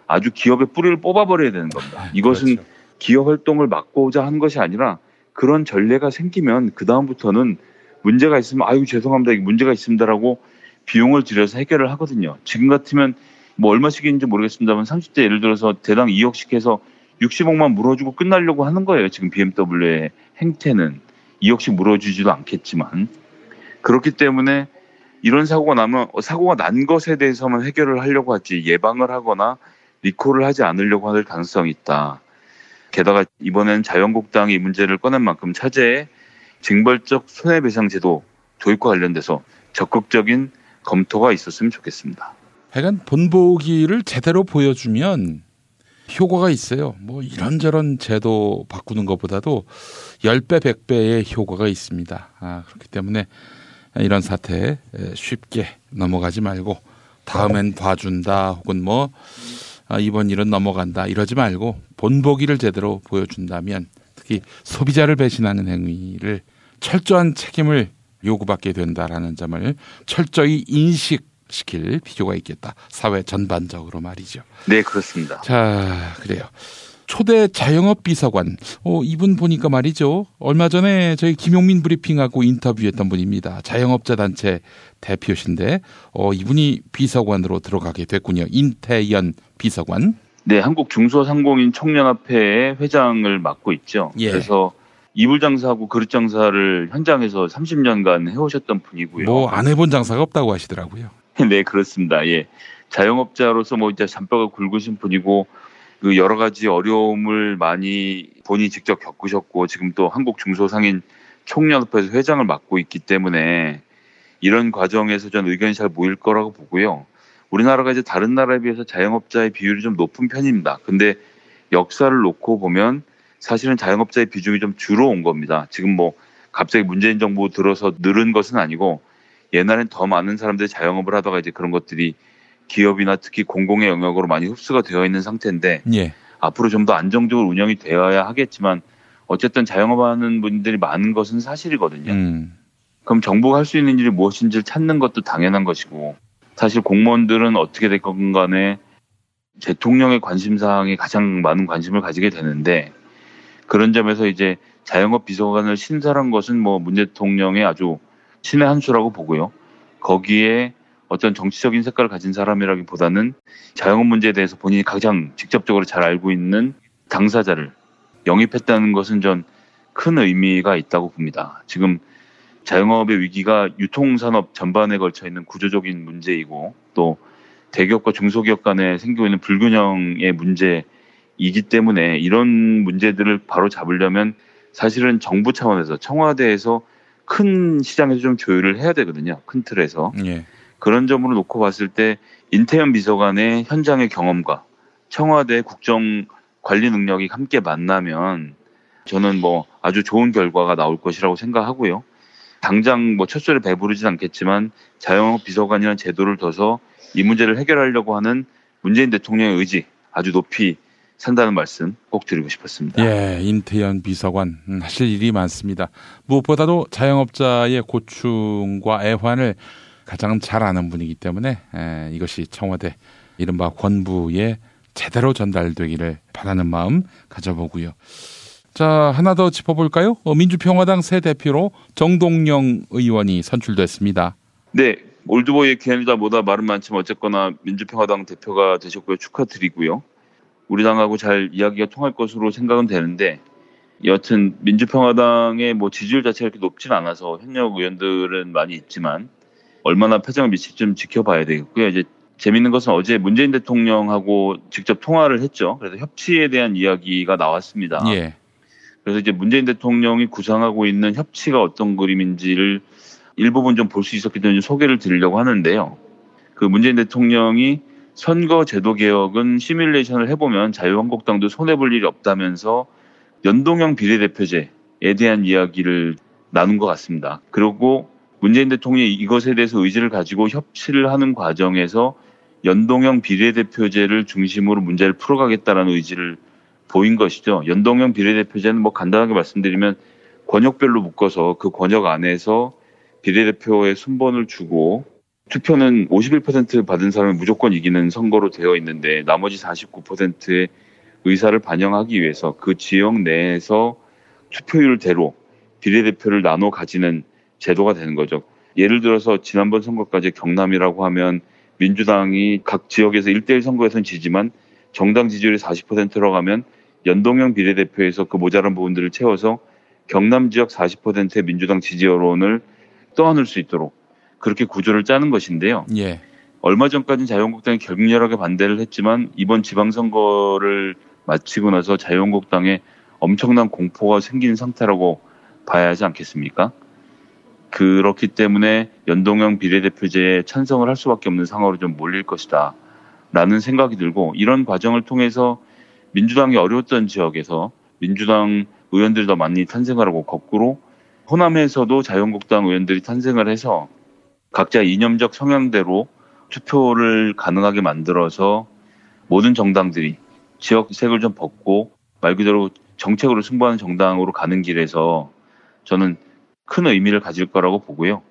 아주 기업의 뿌리를 뽑아버려야 되는 겁니다. 이것은 그렇죠. 기업 활동을 막고자 한 것이 아니라 그런 전례가 생기면 그 다음부터는 문제가 있으면 아유 죄송합니다 이게 문제가 있습니다라고 비용을 들여서 해결을 하거든요. 지금 같으면 뭐 얼마씩인지 모르겠습니다만 30대 예를 들어서 대당 2억씩 해서 60억만 물어주고 끝나려고 하는 거예요. 지금 BMW의 행태는 2억씩 물어주지도 않겠지만 그렇기 때문에 이런 사고가 나면 사고가 난 것에 대해서만 해결을 하려고 하지 예방을 하거나 리콜을 하지 않으려고 할 가능성이 있다. 게다가 이번엔 자유한국당이 이 문제를 꺼낸 만큼 차제에 징벌적 손해배상 제도 도입과 관련돼서 적극적인 검토가 있었으면 좋겠습니다. 하여간 본보기를 제대로 보여주면 효과가 있어요. 뭐 이런저런 제도 바꾸는 것보다도 10배, 100배의 효과가 있습니다. 아, 그렇기 때문에 이런 사태 쉽게 넘어가지 말고 다음엔 봐준다 혹은 뭐 아, 이번 일은 넘어간다 이러지 말고 본보기를 제대로 보여준다면 특히 소비자를 배신하는 행위를 철저한 책임을 요구받게 된다라는 점을 철저히 인식 시킬 필요가 있겠다. 사회 전반적으로 말이죠. 네, 그렇습니다. 자, 그래요. 초대 자영업 비서관. 어, 이분 보니까 말이죠. 얼마 전에 저희 김용민 브리핑하고 인터뷰했던 분입니다. 자영업자 단체 대표신데, 어, 이분이 비서관으로 들어가게 됐군요. 인태연 비서관. 네, 한국 중소상공인 청년협회의 회장을 맡고 있죠. 예. 그래서 이불 장사하고 그릇 장사를 현장에서 30년간 해오셨던 분이고요. 뭐 안 해본 장사가 없다고 하시더라고요. 네, 그렇습니다. 예. 자영업자로서 뭐 이제 잔뼈가 굵으신 분이고 그 여러 가지 어려움을 많이 본인이 직접 겪으셨고 지금 또 한국 중소상인 총연합회에서 회장을 맡고 있기 때문에 이런 과정에서 전 의견이 잘 모일 거라고 보고요. 우리나라가 이제 다른 나라에 비해서 자영업자의 비율이 좀 높은 편입니다. 근데 역사를 놓고 보면 사실은 자영업자의 비중이 좀 줄어온 겁니다. 지금 뭐 갑자기 문재인 정부 들어서 늘은 것은 아니고 옛날엔 더 많은 사람들이 자영업을 하다가 이제 그런 것들이 기업이나 특히 공공의 영역으로 많이 흡수가 되어 있는 상태인데 예. 앞으로 좀 더 안정적으로 운영이 되어야 하겠지만 어쨌든 자영업하는 분들이 많은 것은 사실이거든요. 음. 그럼 정부가 할 수 있는 일이 무엇인지를 찾는 것도 당연한 것이고 사실 공무원들은 어떻게 될 건 간에 대통령의 관심사항에 가장 많은 관심을 가지게 되는데 그런 점에서 이제 자영업 비서관을 신설한 것은 뭐 문 대통령의 아주 신의 한 수라고 보고요. 거기에 어떤 정치적인 색깔을 가진 사람이라기보다는 자영업 문제에 대해서 본인이 가장 직접적으로 잘 알고 있는 당사자를 영입했다는 것은 전 큰 의미가 있다고 봅니다. 지금 자영업의 위기가 유통산업 전반에 걸쳐 있는 구조적인 문제이고 또 대기업과 중소기업 간에 생기고 있는 불균형의 문제이기 때문에 이런 문제들을 바로 잡으려면 사실은 정부 차원에서 청와대에서 큰 시장에서 좀 조율을 해야 되거든요. 큰 틀에서. 예. 그런 점으로 놓고 봤을 때 인태현 비서관의 현장의 경험과 청와대 국정 관리 능력이 함께 만나면 저는 뭐 아주 좋은 결과가 나올 것이라고 생각하고요. 당장 뭐 첫소리를 배부르진 않겠지만 자영업 비서관이라는 제도를 둬서 이 문제를 해결하려고 하는 문재인 대통령의 의지 아주 높이 산다는 말씀 꼭 드리고 싶었습니다. 예, 인태현 비서관 음, 하실 일이 많습니다. 무엇보다도 자영업자의 고충과 애환을 가장 잘 아는 분이기 때문에 에, 이것이 청와대 이른바 권부에 제대로 전달되기를 바라는 마음 가져보고요. 자, 하나 더 짚어볼까요? 어, 민주평화당 새 대표로 정동영 의원이 선출됐습니다. 네, 올드보이의 기한이다 뭐다 말은 많지만 어쨌거나 민주평화당 대표가 되셨고요. 축하드리고요. 우리 당하고 잘 이야기가 통할 것으로 생각은 되는데 여튼 민주평화당의 뭐 지지율 자체가 이렇게 높진 않아서 현역 의원들은 많이 있지만 얼마나 표정을 미칠지 좀 지켜봐야 되겠고요. 이제 재밌는 것은 어제 문재인 대통령하고 직접 통화를 했죠. 그래서 협치에 대한 이야기가 나왔습니다. 예. 그래서 이제 문재인 대통령이 구상하고 있는 협치가 어떤 그림인지를 일부분 좀 볼 수 있었기 때문에 소개를 드리려고 하는데요. 그 문재인 대통령이 선거 제도 개혁은 시뮬레이션을 해보면 자유한국당도 손해볼 일이 없다면서 연동형 비례대표제에 대한 이야기를 나눈 것 같습니다. 그리고 문재인 대통령이 이것에 대해서 의지를 가지고 협치를 하는 과정에서 연동형 비례대표제를 중심으로 문제를 풀어가겠다라는 의지를 보인 것이죠. 연동형 비례대표제는 뭐 간단하게 말씀드리면 권역별로 묶어서 그 권역 안에서 비례대표의 순번을 주고 투표는 51% 받은 사람이 무조건 이기는 선거로 되어 있는데 나머지 49%의 의사를 반영하기 위해서 그 지역 내에서 투표율대로 비례대표를 나눠 가지는 제도가 되는 거죠. 예를 들어서 지난번 선거까지 경남이라고 하면 민주당이 각 지역에서 1대1 선거에선 지지만 정당 지지율이 40%로 가면 연동형 비례대표에서 그 모자란 부분들을 채워서 경남 지역 40%의 민주당 지지 여론을 떠안을 수 있도록 그렇게 구조를 짜는 것인데요. 예. 얼마 전까지는 자유한국당이 격렬하게 반대를 했지만 이번 지방선거를 마치고 나서 자유한국당에 엄청난 공포가 생긴 상태라고 봐야 하지 않겠습니까? 그렇기 때문에 연동형 비례대표제에 찬성을 할 수밖에 없는 상황으로 좀 몰릴 것이다. 라는 생각이 들고 이런 과정을 통해서 민주당이 어려웠던 지역에서 민주당 의원들이 더 많이 탄생을 하고 거꾸로 호남에서도 자유한국당 의원들이 탄생을 해서 각자 이념적 성향대로 투표를 가능하게 만들어서 모든 정당들이 지역색을 좀 벗고 말 그대로 정책으로 승부하는 정당으로 가는 길에서 저는 큰 의미를 가질 거라고 보고요.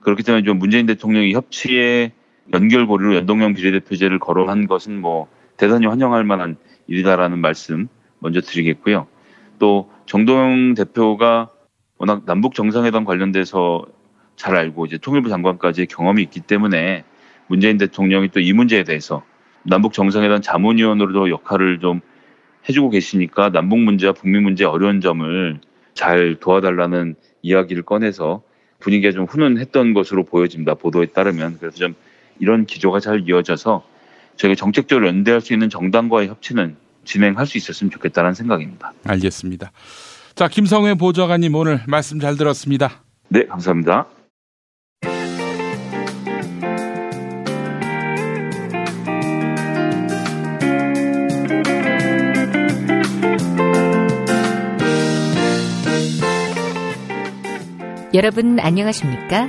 그렇기 때문에 좀 문재인 대통령이 협치의 연결고리로 연동형 비례대표제를 거론한 것은 뭐 대단히 환영할 만한 일이다라는 말씀 먼저 드리겠고요. 또 정동영 대표가 워낙 남북 정상회담 관련돼서 잘 알고 이제 통일부 장관까지 경험이 있기 때문에 문재인 대통령이 또 이 문제에 대해서 남북 정상회담 자문위원으로도 역할을 좀 해주고 계시니까 남북 문제와 북미 문제의 어려운 점을 잘 도와달라는 이야기를 꺼내서 분위기가 좀 훈훈했던 것으로 보여집니다. 보도에 따르면. 그래서 좀 이런 기조가 잘 이어져서 저희가 정책적으로 연대할 수 있는 정당과의 협치는 진행할 수 있었으면 좋겠다는 생각입니다. 알겠습니다. 자, 김성회 보좌관님 오늘 말씀 잘 들었습니다. 네, 감사합니다. 여러분 안녕하십니까?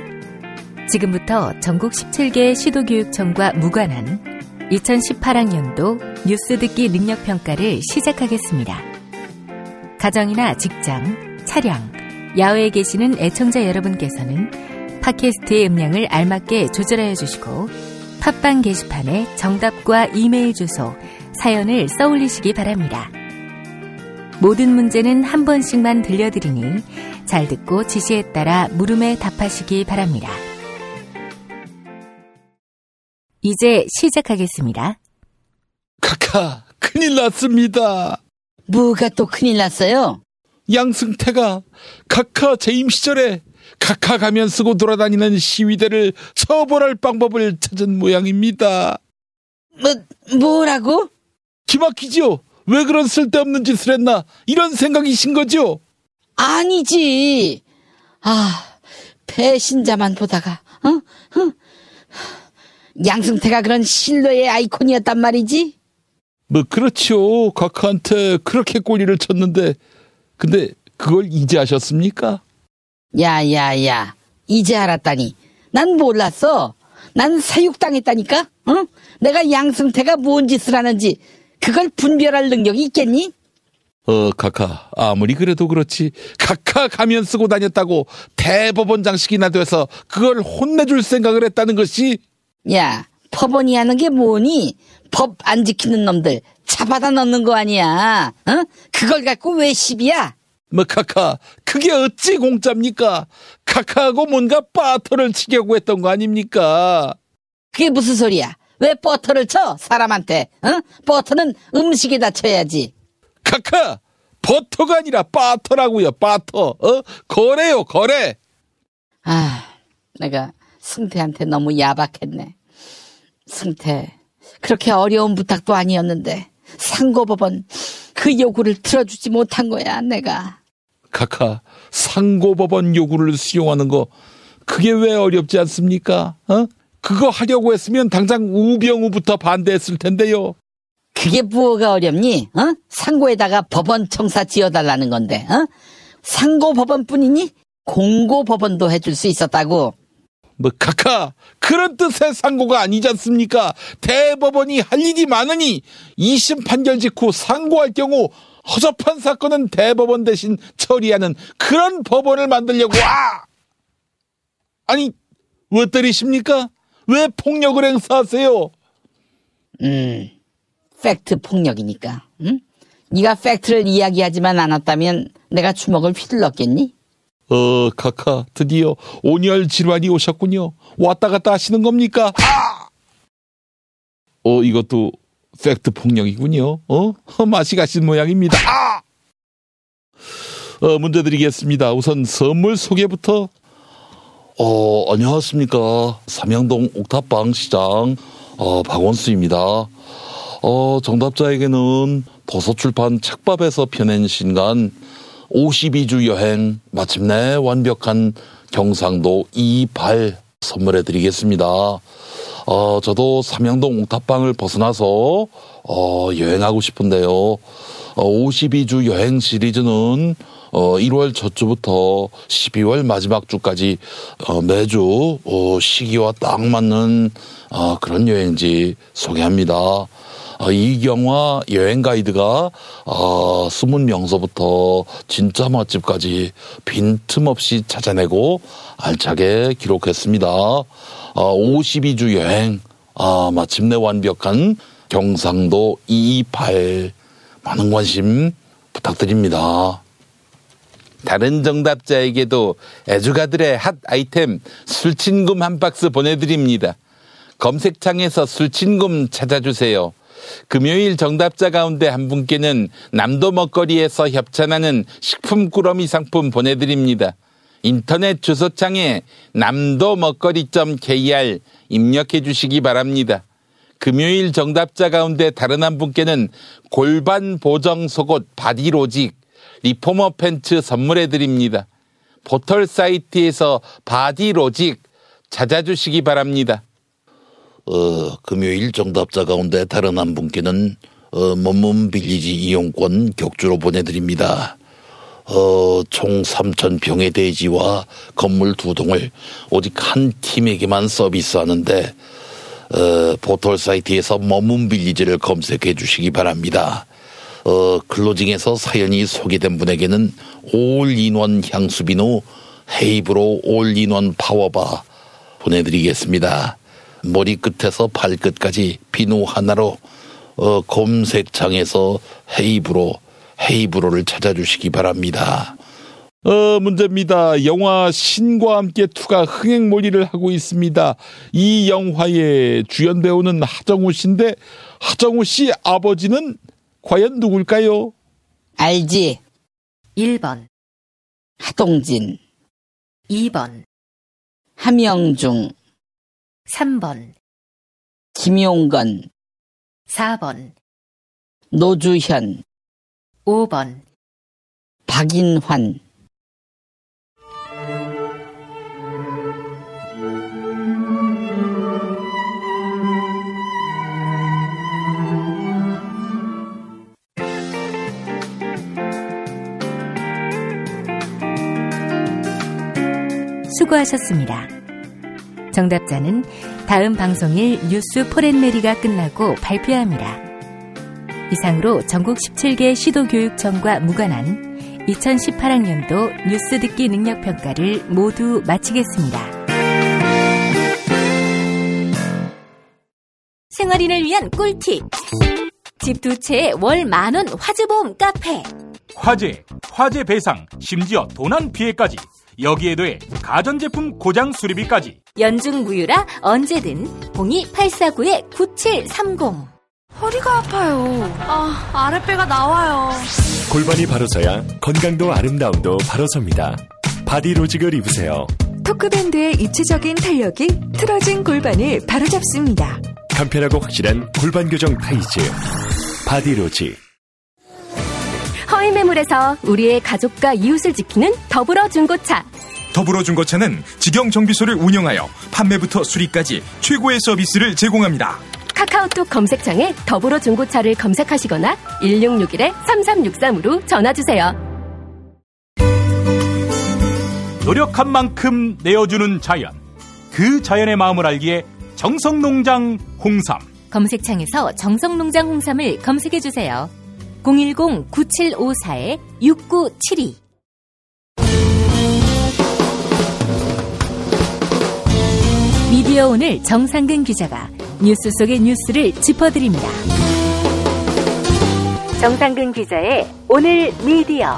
지금부터 전국 17개 시도교육청과 무관한 2018학년도 뉴스 듣기 능력 평가를 시작하겠습니다. 가정이나 직장, 차량, 야외에 계시는 애청자 여러분께서는 팟캐스트의 음량을 알맞게 조절하여 주시고 팟빵 게시판에 정답과 이메일 주소, 사연을 써올리시기 바랍니다. 모든 문제는 한 번씩만 들려드리니 잘 듣고 지시에 따라 물음에 답하시기 바랍니다. 이제 시작하겠습니다. 카카, 큰일 났습니다. 뭐가 또 큰일 났어요? 양승태가 카카 재임 시절에 카카 가면 쓰고 돌아다니는 시위대를 처벌할 방법을 찾은 모양입니다. 뭐, 뭐라고? 기막히죠? 왜 그런 쓸데없는 짓을 했나? 이런 생각이신 거죠? 아니지. 아, 배신자만 보다가, 어? 어? 양승태가 그런 신뢰의 아이콘이었단 말이지? 뭐, 그렇죠. 카카한테 그렇게 꼬리를 쳤는데, 근데 그걸 이제 아셨습니까? 야, 야, 야. 이제 알았다니. 난 몰랐어. 난 사육당했다니까? 어? 내가 양승태가 뭔 짓을 하는지 그걸 분별할 능력이 있겠니? 어, 카카. 아무리 그래도 그렇지. 카카 가면 쓰고 다녔다고 대법원 장식이나 돼서 그걸 혼내줄 생각을 했다는 것이 야, 법원이 하는 게 뭐니? 법 안 지키는 놈들 잡아다 넣는 거 아니야? 어? 그걸 갖고 왜 시비야? 뭐 카카 그게 어찌 공짜입니까? 카카하고 뭔가 빠터를 치려고 했던 거 아닙니까? 그게 무슨 소리야? 왜 버터를 쳐 사람한테? 어? 버터는 음식에다 쳐야지. 카카 버터가 아니라 빠터라고요 빠터. 어 거래요 거래. 아 내가 승태한테 너무 야박했네. 승태 그렇게 어려운 부탁도 아니었는데 상고법원 그 요구를 들어주지 못한 거야 내가. 카카 상고법원 요구를 수용하는 거 그게 왜 어렵지 않습니까? 어? 그거 하려고 했으면 당장 우병우부터 반대했을 텐데요. 그게 뭐가 어렵니? 어? 상고에다가 법원 청사 지어달라는 건데, 어? 상고 법원뿐이니 공고 법원도 해줄 수 있었다고. 뭐 카카 그런 뜻의 상고가 아니지 않습니까? 대법원이 할 일이 많으니 2심 판결 직후 상고할 경우 허접한 사건은 대법원 대신 처리하는 그런 법원을 만들려고 아! 아니 왜 때리십니까? 왜 폭력을 행사하세요? 음, 팩트 폭력이니까. 응? 네가 팩트를 이야기하지만 않았다면 내가 주먹을 휘둘렀겠니? 어, 카카, 드디어 온열 질환이 오셨군요. 왔다 갔다 하시는 겁니까? 아! 어, 이것도 팩트 폭력이군요. 어? 맛이 가신 모양입니다. 아! 어, 문제 드리겠습니다. 우선 선물 소개부터. 어, 안녕하십니까. 삼양동 옥탑방 시장, 어, 박원수입니다. 어, 정답자에게는 도서출판 책밥에서 펴낸 신간 52주 여행 마침내 완벽한 경상도 28 선물해 드리겠습니다. 어, 저도 삼양동 옥탑방을 벗어나서 어, 여행하고 싶은데요. 어, 52주 여행 시리즈는 어, 1월 첫 주부터 12월 마지막 주까지 어, 매주 어, 시기와 딱 맞는 어, 그런 여행지 소개합니다. 어, 이경화 여행 가이드가 어, 숨은 명소부터 진짜 맛집까지 빈틈없이 찾아내고 알차게 기록했습니다. 어, 52주 여행 아, 마침내 완벽한 경상도 228 많은 관심 부탁드립니다. 다른 정답자에게도 애주가들의 핫 아이템 술친금 한 박스 보내드립니다. 검색창에서 술친금 찾아주세요. 금요일 정답자 가운데 한 분께는 남도 먹거리에서 협찬하는 식품 꾸러미 상품 보내드립니다. 인터넷 주소창에 남도 먹거리.kr 입력해 주시기 바랍니다. 금요일 정답자 가운데 다른 한 분께는 골반 보정 속옷 바디로직 리포머 팬츠 선물해 드립니다. 포털 사이트에서 바디로직 찾아주시기 바랍니다. 어, 금요일 정답자 가운데 다른 한 분께는 어, 몸몸 빌리지 이용권 격주로 보내드립니다. 어, 총 3,000평의 대지와 건물 두 동을 오직 한 팀에게만 서비스하는데 어, 포털 사이트에서 머문 빌리지를 검색해 주시기 바랍니다. 어, 클로징에서 사연이 소개된 분에게는 올인원 향수비누 헤이브로 올인원 파워바 보내드리겠습니다. 머리 끝에서 발끝까지 비누 하나로 어, 검색창에서 헤이브로 헤이브로를 찾아주시기 바랍니다. 어, 문제입니다. 영화 신과 함께 two가 흥행 몰이를 하고 있습니다. 이 영화의 주연 배우는 하정우 씨인데 하정우 씨 아버지는 과연 누굴까요? 알지? 1번, 하동진, 2번, 함영중, 3번, 김용건, 4번, 노주현, 5번, 박인환. 수고하셨습니다. 정답자는 다음 방송일 뉴스 포렌메리가 끝나고 발표합니다. 이상으로 전국 17개 시도교육청과 무관한 2018학년도 뉴스 듣기 능력 평가를 모두 마치겠습니다. 생활인을 위한 꿀팁. 집 두 채에 월 만 원 화재보험 카페. 화재, 화재 배상, 심지어 도난 피해까지. 여기에 더해 가전제품 고장 수리비까지. 연중 무휴라 언제든 02849-9730. 허리가 아파요. 아, 아랫배가 나와요. 골반이 바로 서야 건강도 아름다움도 바로 섭니다. 바디로직을 입으세요. 토크밴드의 입체적인 탄력이 틀어진 골반을 바로잡습니다. 간편하고 확실한 골반 교정 타이즈. 바디로직. 허위 매물에서 우리의 가족과 이웃을 지키는 더불어 중고차. 더불어 중고차는 직영 정비소를 운영하여 판매부터 수리까지 최고의 서비스를 제공합니다. 카카오톡 검색창에 더불어 중고차를 검색하시거나 1661-3363으로 전화주세요. 노력한 만큼 내어주는 자연. 그 자연의 마음을 알기에 정성농장 홍삼. 검색창에서 정성농장 홍삼을 검색해주세요. 010-9754-6972 미디어 오늘 정상근 기자가 뉴스 속의 뉴스를 짚어드립니다. 정상근 기자의 오늘 미디어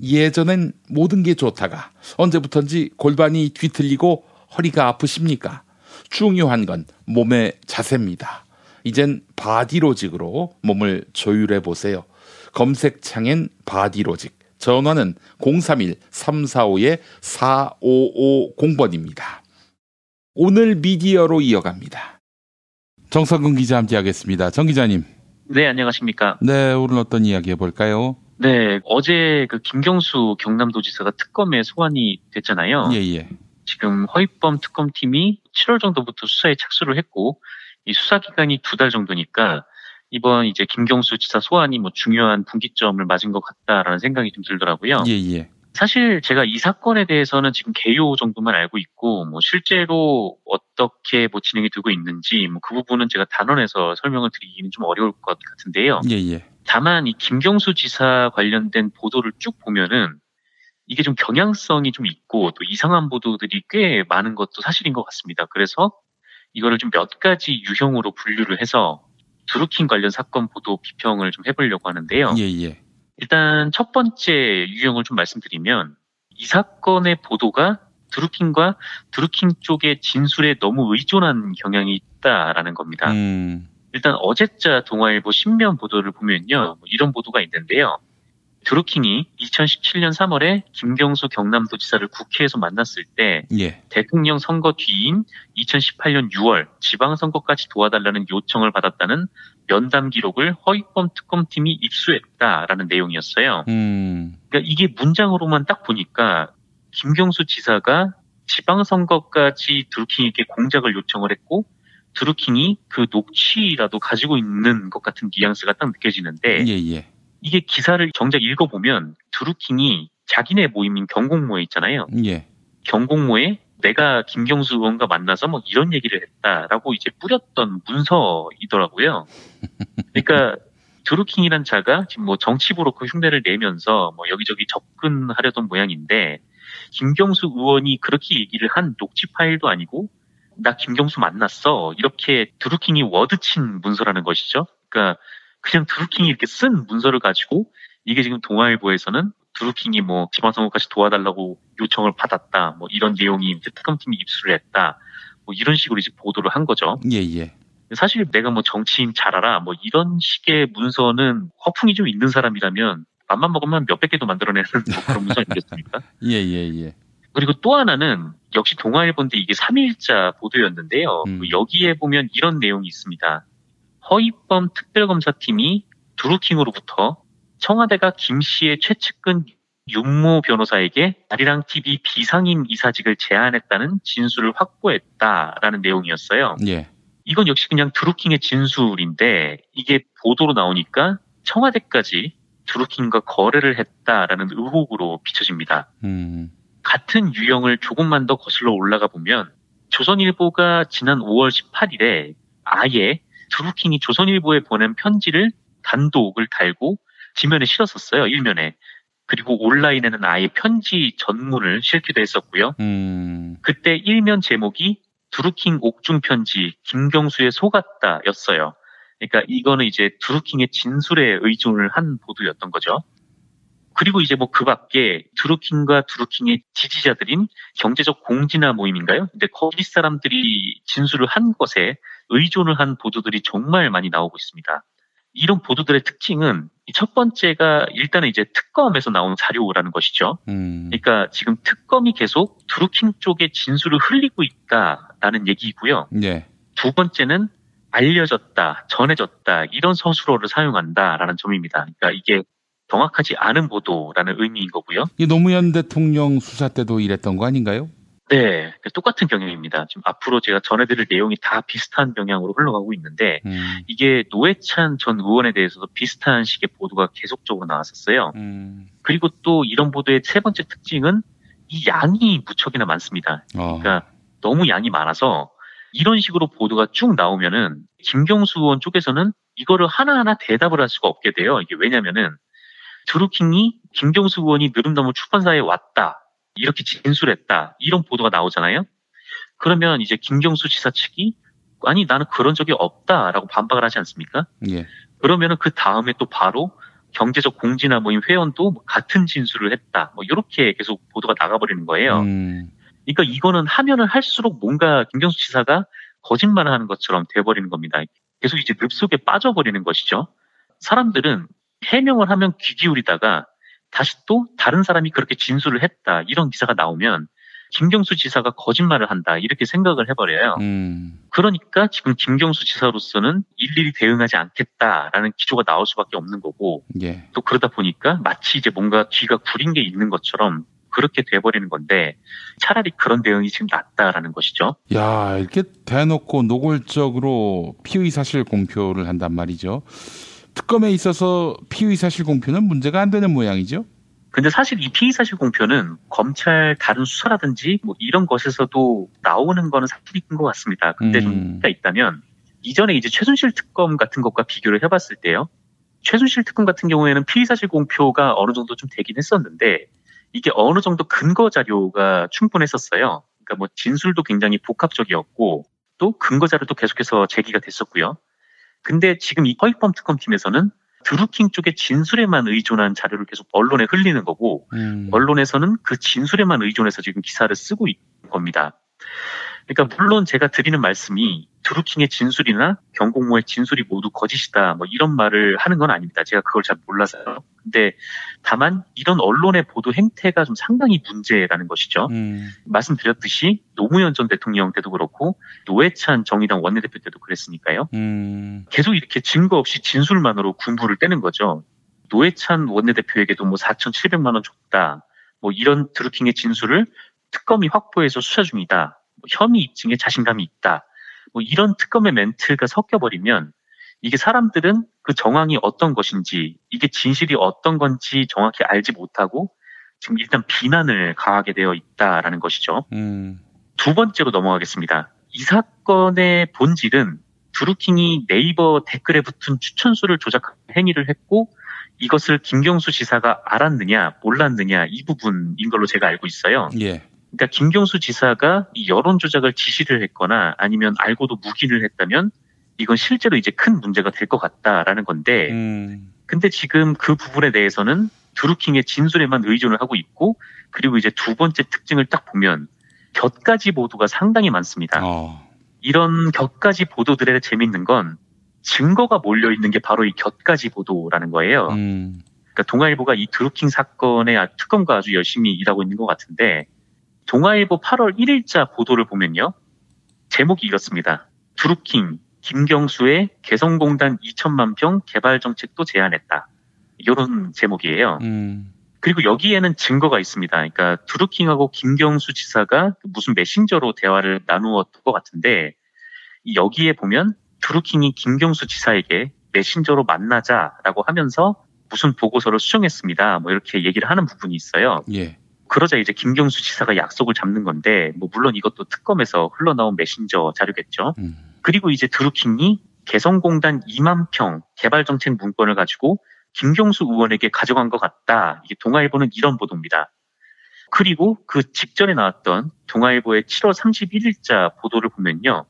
예전엔 모든 게 좋다가 언제부턴지 골반이 뒤틀리고 허리가 아프십니까? 중요한 건 몸의 자세입니다. 이젠 바디로직으로 몸을 조율해 보세요. 검색창엔 바디로직. 전화는 031-345-4550번입니다. 오늘 미디어로 이어갑니다. 정성근 기자 함께하겠습니다. 정 기자님. 네, 안녕하십니까. 네, 오늘 어떤 이야기 해볼까요? 네, 어제 그 김경수 경남도지사가 특검에 소환이 됐잖아요. 예, 예. 지금 허위범 특검팀이 7월 정도부터 수사에 착수를 했고, 이 수사 기간이 두 달 정도니까, 이번 이제 김경수 지사 소환이 뭐 중요한 분기점을 맞은 것 같다라는 생각이 좀 들더라고요. 예, 예. 사실 제가 이 사건에 대해서는 지금 개요 정도만 알고 있고, 뭐 실제로 어떻게 뭐 진행이 되고 있는지, 뭐 그 부분은 제가 단언해서 설명을 드리기는 좀 어려울 것 같은데요. 예, 예. 다만 이 김경수 지사 관련된 보도를 쭉 보면은 이게 좀 경향성이 좀 있고 또 이상한 보도들이 꽤 많은 것도 사실인 것 같습니다. 그래서 이거를 좀 몇 가지 유형으로 분류를 해서 드루킹 관련 사건 보도 비평을 좀 해보려고 하는데요. 예, 예. 일단 첫 번째 유형을 좀 말씀드리면 이 사건의 보도가 드루킹과 드루킹 쪽의 진술에 너무 의존한 경향이 있다라는 겁니다. 음. 일단 어제자 동아일보 신면 보도를 보면요. 뭐 이런 보도가 있는데요. 드루킹이 2017년 3월에 김경수 경남도지사를 국회에서 만났을 때 예. 대통령 선거 뒤인 2018년 6월 지방선거까지 도와달라는 요청을 받았다는 면담 기록을 허위범 특검팀이 입수했다라는 내용이었어요. 음. 그러니까 이게 문장으로만 딱 보니까 김경수 지사가 지방선거까지 드루킹에게 공작을 요청을 했고 드루킹이 그 녹취라도 가지고 있는 것 같은 뉘앙스가 딱 느껴지는데 예, 예. 이게 기사를 정작 읽어보면 드루킹이 자기네 모임인 경공모에 있잖아요. 예. 경공모에 내가 김경수 의원과 만나서 뭐 이런 얘기를 했다라고 이제 뿌렸던 문서이더라고요. 그러니까 드루킹이란 자가 지금 뭐 정치부로 그 흉내를 내면서 뭐 여기저기 접근하려던 모양인데 김경수 의원이 그렇게 얘기를 한 녹취 파일도 아니고 나 김경수 만났어 이렇게 드루킹이 워드친 문서라는 것이죠. 그러니까 그냥 드루킹이 이렇게 쓴 문서를 가지고 이게 지금 동아일보에서는 드루킹이 뭐 지방선거까지 도와달라고 요청을 받았다 뭐 이런 내용이 이제 특검팀이 입수를 했다 뭐 이런 식으로 이제 보도를 한 거죠. 예, 예. 사실 내가 뭐 정치인 잘 알아 뭐 이런 식의 문서는 허풍이 좀 있는 사람이라면 맘만 먹으면 몇백 개도 만들어내는 뭐 그런 문서 아니겠습니까? 예, 예, 예. 그리고 또 하나는 역시 동아일보인데 이게 3일자 보도였는데요. 그 여기에 보면 이런 내용이 있습니다. 허위범 특별검사팀이 드루킹으로부터 청와대가 김 씨의 최측근 윤모 변호사에게 아리랑 TV 비상임 이사직을 제안했다는 진술을 확보했다라는 내용이었어요. 예. 이건 역시 그냥 드루킹의 진술인데 이게 보도로 나오니까 청와대까지 드루킹과 거래를 했다라는 의혹으로 비춰집니다. 음. 같은 유형을 조금만 더 거슬러 올라가 보면 조선일보가 지난 5월 18일에 아예 드루킹이 조선일보에 보낸 편지를 단독을 달고 지면에 실었었어요. 일면에. 그리고 온라인에는 아예 편지 전문을 실기도 했었고요. 음. 그때 일면 제목이 드루킹 옥중 편지 김경수의 속았다였어요. 그러니까 이거는 이제 드루킹의 진술에 의존을 한 보도였던 거죠. 그리고 이제 뭐 그 밖에 드루킹과 드루킹의 지지자들인 경제적 공진화 모임인가요? 근데 거기 사람들이 진술을 한 것에 의존을 한 보도들이 정말 많이 나오고 있습니다. 이런 보도들의 특징은 첫 번째가 일단은 이제 특검에서 나온 자료라는 것이죠. 음. 그러니까 지금 특검이 계속 드루킹 쪽의 진술을 흘리고 있다라는 얘기이고요. 예. 두 번째는 알려졌다, 전해졌다 이런 서술어를 사용한다라는 점입니다. 그러니까 이게 정확하지 않은 보도라는 의미인 거고요. 이 노무현 대통령 수사 때도 이랬던 거 아닌가요? 네, 똑같은 경향입니다. 지금 앞으로 제가 전해드릴 내용이 다 비슷한 경향으로 흘러가고 있는데 음. 이게 노회찬 전 의원에 대해서도 비슷한 식의 보도가 계속적으로 나왔었어요. 음. 그리고 또 이런 보도의 세 번째 특징은 이 양이 무척이나 많습니다. 어. 그러니까 너무 양이 많아서 이런 식으로 보도가 쭉 나오면은 김경수 의원 쪽에서는 이거를 하나하나 대답을 할 수가 없게 돼요. 이게 왜냐면은 드루킹이 김경수 의원이 느름나무 출판사에 왔다. 이렇게 진술했다. 이런 보도가 나오잖아요. 그러면 이제 김경수 지사 측이 아니 나는 그런 적이 없다라고 반박을 하지 않습니까? 예. 그러면은 그 다음에 또 바로 경제적 공지나 모임 회원도 뭐 같은 진술을 했다. 뭐 이렇게 계속 보도가 나가버리는 거예요. 음. 그러니까 이거는 하면은 할수록 뭔가 김경수 지사가 거짓말을 하는 것처럼 돼버리는 겁니다. 계속 이제 늪 속에 빠져버리는 것이죠. 사람들은 해명을 하면 귀 기울이다가 다시 또 다른 사람이 그렇게 진술을 했다 이런 기사가 나오면 김경수 지사가 거짓말을 한다 이렇게 생각을 해버려요. 음. 그러니까 지금 김경수 지사로서는 일일이 대응하지 않겠다라는 기조가 나올 수밖에 없는 거고 예. 또 그러다 보니까 마치 이제 뭔가 귀가 구린 게 있는 것처럼 그렇게 돼버리는 건데 차라리 그런 대응이 지금 낫다라는 것이죠. 야, 이렇게 대놓고 노골적으로 피의 사실 공표를 한단 말이죠. 특검에 있어서 피의 사실 공표는 문제가 안 되는 모양이죠. 근데 사실 이 피의 사실 공표는 검찰 다른 수사라든지 뭐 이런 것에서도 나오는 거는 사실인 것 같습니다. 근데 좀 문제가 있다면 이전에 이제 최순실 특검 같은 것과 비교를 해봤을 때요. 최순실 특검 같은 경우에는 피의 사실 공표가 어느 정도 좀 되긴 했었는데 이게 어느 정도 근거 자료가 충분했었어요. 그러니까 뭐 진술도 굉장히 복합적이었고 또 근거 자료도 계속해서 제기가 됐었고요. 근데 지금 이 허위범 특검팀에서는 드루킹 쪽의 진술에만 의존한 자료를 계속 언론에 흘리는 거고 음. 언론에서는 그 진술에만 의존해서 지금 기사를 쓰고 있는 겁니다. 그러니까 물론 제가 드리는 말씀이 드루킹의 진술이나 경공모의 진술이 모두 거짓이다 뭐 이런 말을 하는 건 아닙니다. 제가 그걸 잘 몰라서요. 근데 다만 이런 언론의 보도 행태가 좀 상당히 문제라는 것이죠. 음. 말씀드렸듯이 노무현 전 대통령 때도 그렇고 노회찬 정의당 원내대표 때도 그랬으니까요. 음. 계속 이렇게 증거 없이 진술만으로 군부를 떼는 거죠. 노회찬 원내대표에게도 뭐 4,700만 원 줬다. 뭐 이런 드루킹의 진술을 특검이 확보해서 수사 중이다. 뭐 혐의 입증에 자신감이 있다. 뭐 이런 특검의 멘트가 섞여버리면 이게 사람들은 그 정황이 어떤 것인지 이게 진실이 어떤 건지 정확히 알지 못하고 지금 일단 비난을 가하게 되어 있다라는 것이죠. 음. 두 번째로 넘어가겠습니다. 이 사건의 본질은 드루킹이 네이버 댓글에 붙은 추천수를 조작하는 행위를 했고 이것을 김경수 지사가 알았느냐 몰랐느냐 이 부분인 걸로 제가 알고 있어요. 예. 그러니까 김경수 지사가 이 여론 조작을 지시를 했거나 아니면 알고도 묵인을 했다면 이건 실제로 이제 큰 문제가 될 것 같다라는 건데 음. 근데 지금 그 부분에 대해서는 드루킹의 진술에만 의존을 하고 있고 그리고 이제 두 번째 특징을 딱 보면 곁가지 보도가 상당히 많습니다. 어. 이런 곁가지 보도들의 재밌는 건 증거가 몰려 있는 게 바로 이 곁가지 보도라는 거예요. 음. 그러니까 동아일보가 이 드루킹 사건의 아- 특검과 아주 열심히 일하고 있는 것 같은데 동아일보 8월 1일자 보도를 보면요. 제목이 이렇습니다. 드루킹, 김경수의 개성공단 2천만 평 개발 정책도 제안했다. 이런 제목이에요. 음. 그리고 여기에는 증거가 있습니다. 그러니까 드루킹하고 김경수 지사가 무슨 메신저로 대화를 나누었던 것 같은데 이 여기에 보면 드루킹이 김경수 지사에게 메신저로 만나자라고 하면서 무슨 보고서를 수정했습니다. 뭐 이렇게 얘기를 하는 부분이 있어요. 예. 그러자 이제 김경수 지사가 약속을 잡는 건데 뭐 물론 이것도 특검에서 흘러나온 메신저 자료겠죠. 그리고 이제 드루킹이 개성공단 2만 평 개발 정책 문건을 가지고 김경수 의원에게 가져간 것 같다. 이게 동아일보는 이런 보도입니다. 그리고 그 직전에 나왔던 동아일보의 7월 31일자 보도를 보면요.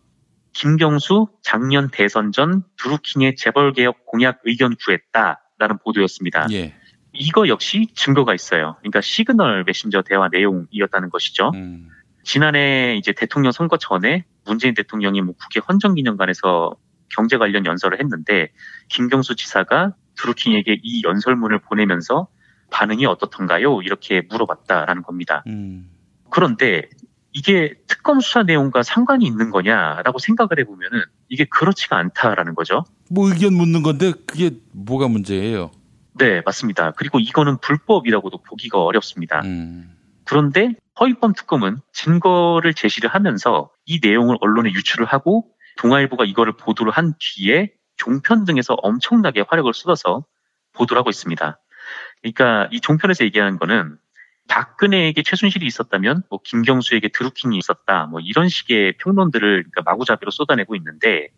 김경수 작년 대선 전 드루킹의 재벌개혁 공약 의견 구했다라는 보도였습니다. 예. 이거 역시 증거가 있어요. 그러니까 시그널 메신저 대화 내용이었다는 것이죠. 음. 지난해 이제 대통령 선거 전에 문재인 대통령이 뭐 국회 헌정기념관에서 경제 관련 연설을 했는데 김경수 지사가 드루킹에게 이 연설문을 보내면서 반응이 어떻던가요? 이렇게 물어봤다라는 겁니다. 음. 그런데 이게 특검 수사 내용과 상관이 있는 거냐라고 생각을 해보면은 이게 그렇지가 않다라는 거죠. 뭐 의견 묻는 건데 그게 뭐가 문제예요? 네, 맞습니다. 그리고 이거는 불법이라고도 보기가 어렵습니다. 그런데 허위범 특검은 증거를 제시를 하면서 이 내용을 언론에 유출을 하고 동아일보가 이거를 보도를 한 뒤에 종편 등에서 엄청나게 화력을 쏟아서 보도를 하고 있습니다. 그러니까 이 종편에서 얘기하는 거는 박근혜에게 최순실이 있었다면 뭐 김경수에게 드루킹이 있었다 뭐 이런 식의 평론들을 그러니까 마구잡이로 쏟아내고 있는데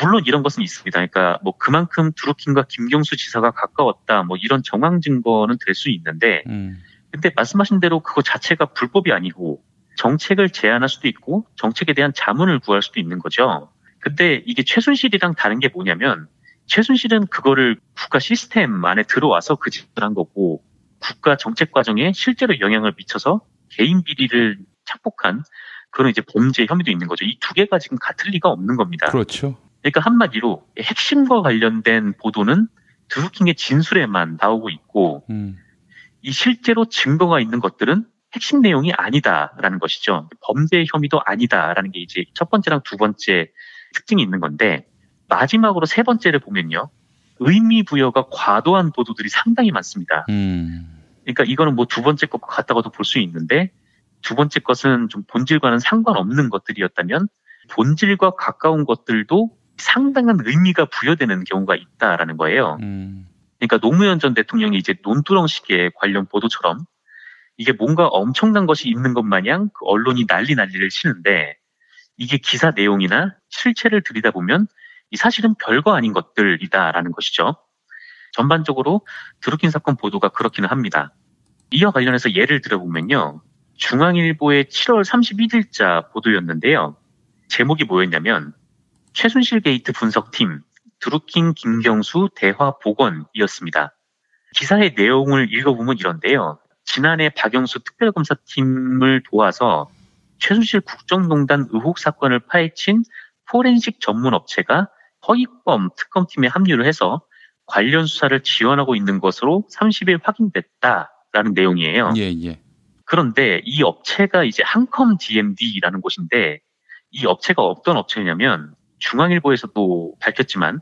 물론 이런 것은 있습니다. 그러니까 뭐 그만큼 드루킹과 김경수 지사가 가까웠다 뭐 이런 정황 증거는 될 수 있는데 음. 근데 말씀하신 대로 그거 자체가 불법이 아니고 정책을 제안할 수도 있고 정책에 대한 자문을 구할 수도 있는 거죠. 근데 이게 최순실이랑 다른 게 뭐냐면 최순실은 그거를 국가 시스템 안에 들어와서 그 짓을 한 거고 국가 정책 과정에 실제로 영향을 미쳐서 개인 비리를 착복한 그런 이제 범죄 혐의도 있는 거죠. 이 두 개가 지금 같을 리가 없는 겁니다. 그렇죠. 그러니까 한마디로 핵심과 관련된 보도는 드루킹의 진술에만 나오고 있고 음. 이 실제로 증거가 있는 것들은 핵심 내용이 아니다라는 것이죠. 범죄 혐의도 아니다라는 게 이제 첫 번째랑 두 번째 특징이 있는 건데 마지막으로 세 번째를 보면요. 의미 부여가 과도한 보도들이 상당히 많습니다. 음. 그러니까 이거는 뭐 두 번째 것과 같다고도 볼 수 있는데 두 번째 것은 좀 본질과는 상관없는 것들이었다면 본질과 가까운 것들도 상당한 의미가 부여되는 경우가 있다라는 거예요. 음. 그러니까 노무현 전 대통령이 이제 논두렁식의 관련 보도처럼 이게 뭔가 엄청난 것이 있는 것 마냥 그 언론이 난리 난리를 치는데 이게 기사 내용이나 실체를 들이다보면 이 사실은 별거 아닌 것들이다라는 것이죠. 전반적으로 드루킹 사건 보도가 그렇기는 합니다. 이와 관련해서 예를 들어보면요. 중앙일보의 7월 31일자 보도였는데요. 제목이 뭐였냐면 최순실 게이트 분석팀 드루킹 김경수 대화 복원이었습니다. 기사의 내용을 읽어보면 이런데요. 지난해 박영수 특별검사팀을 도와서 최순실 국정농단 의혹 사건을 파헤친 포렌식 전문 업체가 허위범 특검팀에 합류를 해서 관련 수사를 지원하고 있는 것으로 30일 확인됐다라는 내용이에요. 예, 예. 그런데 이 업체가 이제 한컴 DMD라는 곳인데 이 업체가 어떤 업체냐면 중앙일보에서도 밝혔지만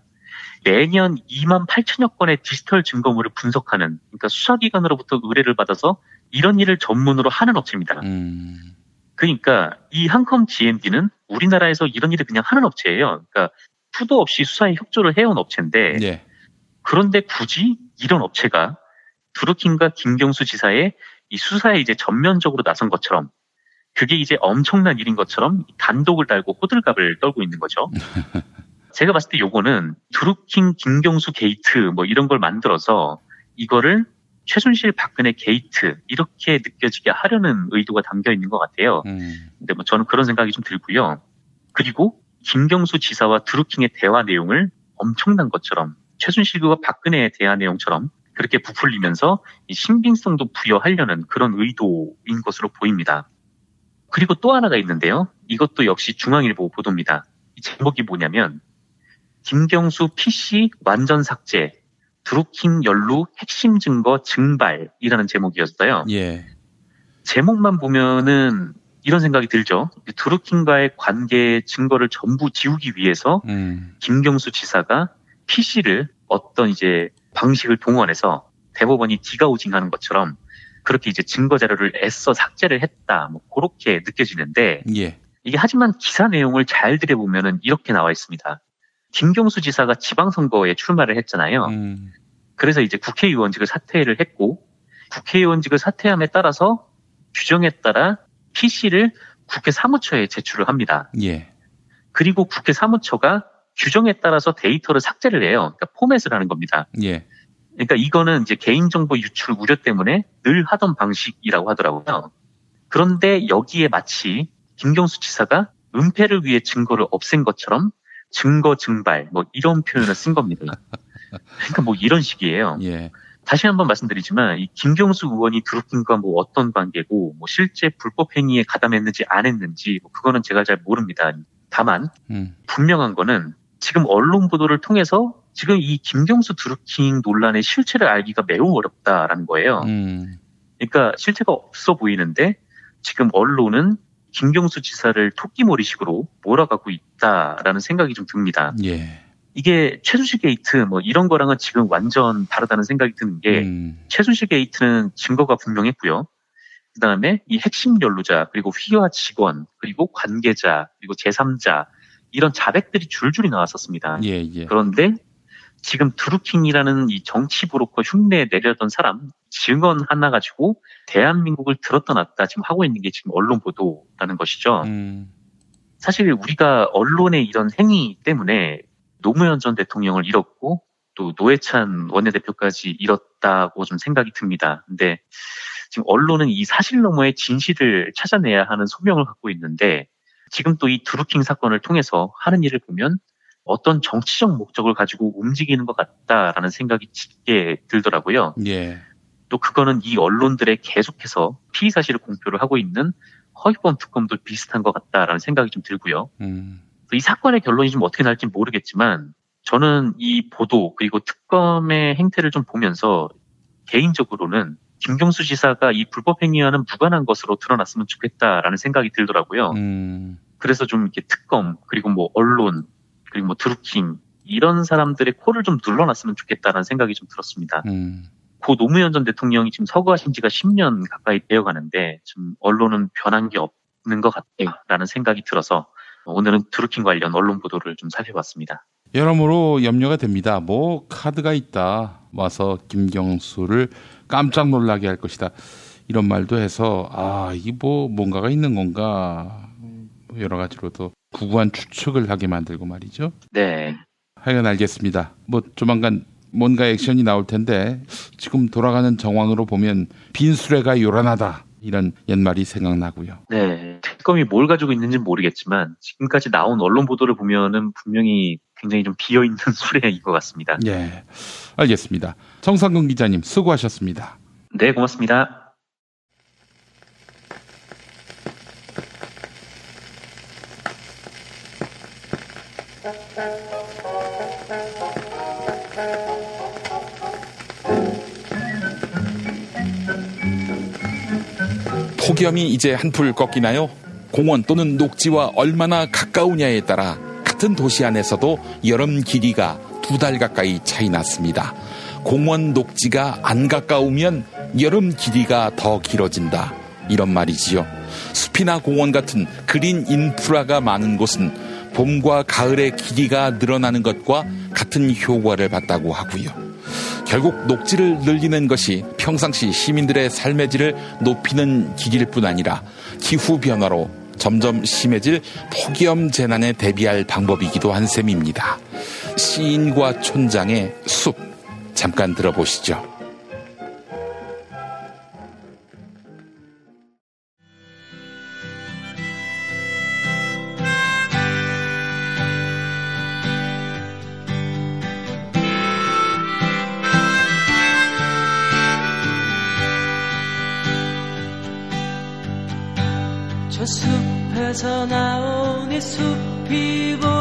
매년 2만 8천여 건의 디지털 증거물을 분석하는 그러니까 수사기관으로부터 의뢰를 받아서 이런 일을 전문으로 하는 업체입니다. 음. 그러니까 이 한컴 GMD는 우리나라에서 이런 일을 그냥 하는 업체예요. 그러니까 수도 없이 수사에 협조를 해온 업체인데 예. 그런데 굳이 이런 업체가 드루킹과 김경수 지사의 이 수사에 이제 전면적으로 나선 것처럼 그게 이제 엄청난 일인 것처럼 단독을 달고 호들갑을 떨고 있는 거죠. 제가 봤을 때 요거는 드루킹 김경수 게이트 뭐 이런 걸 만들어서 이거를 최순실 박근혜 게이트 이렇게 느껴지게 하려는 의도가 담겨 있는 것 같아요. 음. 근데 뭐 저는 그런 생각이 좀 들고요. 그리고 김경수 지사와 드루킹의 대화 내용을 엄청난 것처럼 최순실과 박근혜의 대화 내용처럼 그렇게 부풀리면서 이 신빙성도 부여하려는 그런 의도인 것으로 보입니다. 그리고 또 하나가 있는데요. 이것도 역시 중앙일보 보도입니다. 이 제목이 뭐냐면 김경수 PC 완전 삭제, 드루킹 연루 핵심 증거 증발이라는 제목이었어요. 예. 제목만 보면은 이런 생각이 들죠. 드루킹과의 관계 증거를 전부 지우기 위해서 음. 김경수 지사가 PC를 어떤 이제 방식을 동원해서 대법원이 디가우징하는 것처럼 그렇게 이제 증거 자료를 애써 삭제를 했다. 뭐 그렇게 느껴지는데 예. 이게 하지만 기사 내용을 잘 들여보면은 이렇게 나와 있습니다. 김경수 지사가 지방선거에 출마를 했잖아요. 음. 그래서 이제 국회의원직을 사퇴를 했고 국회의원직을 사퇴함에 따라서 규정에 따라 PC를 국회 사무처에 제출을 합니다. 예. 그리고 국회 사무처가 규정에 따라서 데이터를 삭제를 해요. 그러니까 포맷을 하는 겁니다. 예. 그러니까 이거는 이제 개인정보 유출 우려 때문에 늘 하던 방식이라고 하더라고요. 그런데 여기에 마치 김경수 지사가 은폐를 위해 증거를 없앤 것처럼 증거 증발 뭐 이런 표현을 쓴 겁니다. 그러니까 뭐 이런 식이에요. 예. 다시 한번 말씀드리지만 이 김경수 의원이 드루킹과 뭐 어떤 관계고 뭐 실제 불법 행위에 가담했는지 안 했는지 뭐 그거는 제가 잘 모릅니다. 다만 음. 분명한 거는 지금 언론 보도를 통해서 지금 이 김경수 드루킹 논란의 실체를 알기가 매우 어렵다라는 거예요. 음. 그러니까 실체가 없어 보이는데 지금 언론은 김경수 지사를 토끼몰이식으로 몰아가고 있다라는 생각이 좀 듭니다. 예. 이게 최순실 게이트 뭐 이런 거랑은 지금 완전 다르다는 생각이 드는 게 음. 최순실 게이트는 증거가 분명했고요. 그 다음에 이 핵심 연루자 그리고 휘하 직원 그리고 관계자 그리고 제3자 이런 자백들이 줄줄이 나왔었습니다. 예, 예. 그런데 지금 드루킹이라는 이 정치 브로커 흉내 내려던 사람 증언 하나 가지고 대한민국을 들었다 놨다 지금 하고 있는 게 지금 언론 보도라는 것이죠. 음. 사실 우리가 언론의 이런 행위 때문에 노무현 전 대통령을 잃었고 또 노회찬 원내대표까지 잃었다고 좀 생각이 듭니다. 근데 지금 언론은 이 사실 너머의 진실을 찾아내야 하는 소명을 갖고 있는데 지금 또 이 드루킹 사건을 통해서 하는 일을 보면 어떤 정치적 목적을 가지고 움직이는 것 같다라는 생각이 짙게 들더라고요. 예. 또 그거는 이 언론들에 계속해서 피의 사실을 공표를 하고 있는 허위범 특검도 비슷한 것 같다라는 생각이 좀 들고요. 음. 이 사건의 결론이 좀 어떻게 날지 모르겠지만 저는 이 보도 그리고 특검의 행태를 좀 보면서 개인적으로는 김경수 지사가 이 불법 행위와는 무관한 것으로 드러났으면 좋겠다라는 생각이 들더라고요. 음. 그래서 좀 이렇게 특검 그리고 뭐 언론 그리고 뭐 드루킹 이런 사람들의 코를 좀 눌러놨으면 좋겠다라는 생각이 좀 들었습니다. 음. 고 노무현 전 대통령이 지금 서거하신 지가 10년 가까이 되어 가는데 좀 언론은 변한 게 없는 것 같다라는 생각이 들어서 오늘은 드루킹 관련 언론 보도를 좀 살펴봤습니다. 여러모로 염려가 됩니다. 뭐 카드가 있다 와서 김경수를 깜짝 놀라게 할 것이다. 이런 말도 해서 아, 이 뭐 뭔가가 있는 건가 여러 가지로도 구구한 추측을 하게 만들고 말이죠. 네. 하여간 알겠습니다. 뭐 조만간 뭔가 액션이 나올 텐데 지금 돌아가는 정황으로 보면 빈수레가 요란하다 이런 옛말이 생각나고요. 네. 특검이 뭘 가지고 있는지는 모르겠지만 지금까지 나온 언론 보도를 보면은 분명히 굉장히 좀 비어 있는 수레인 것 같습니다. 예. 알겠습니다. 정상근 기자님 수고하셨습니다. 네, 고맙습니다. 폭염이 이제 한풀 꺾이나요? 공원 또는 녹지와 얼마나 가까우냐에 따라 같은 도시 안에서도 여름 길이가 두 달 가까이 차이 났습니다. 공원 녹지가 안 가까우면 여름 길이가 더 길어진다. 이런 말이지요. 숲이나 공원 같은 그린 인프라가 많은 곳은 봄과 가을의 길이가 늘어나는 것과 같은 효과를 봤다고 하고요. 결국 녹지를 늘리는 것이 평상시 시민들의 삶의 질을 높이는 기기일 뿐 아니라 기후 변화로 점점 심해질 폭염 재난에 대비할 방법이기도 한 셈입니다. 시인과 촌장의 숲 잠깐 들어보시죠. 이 숲이 보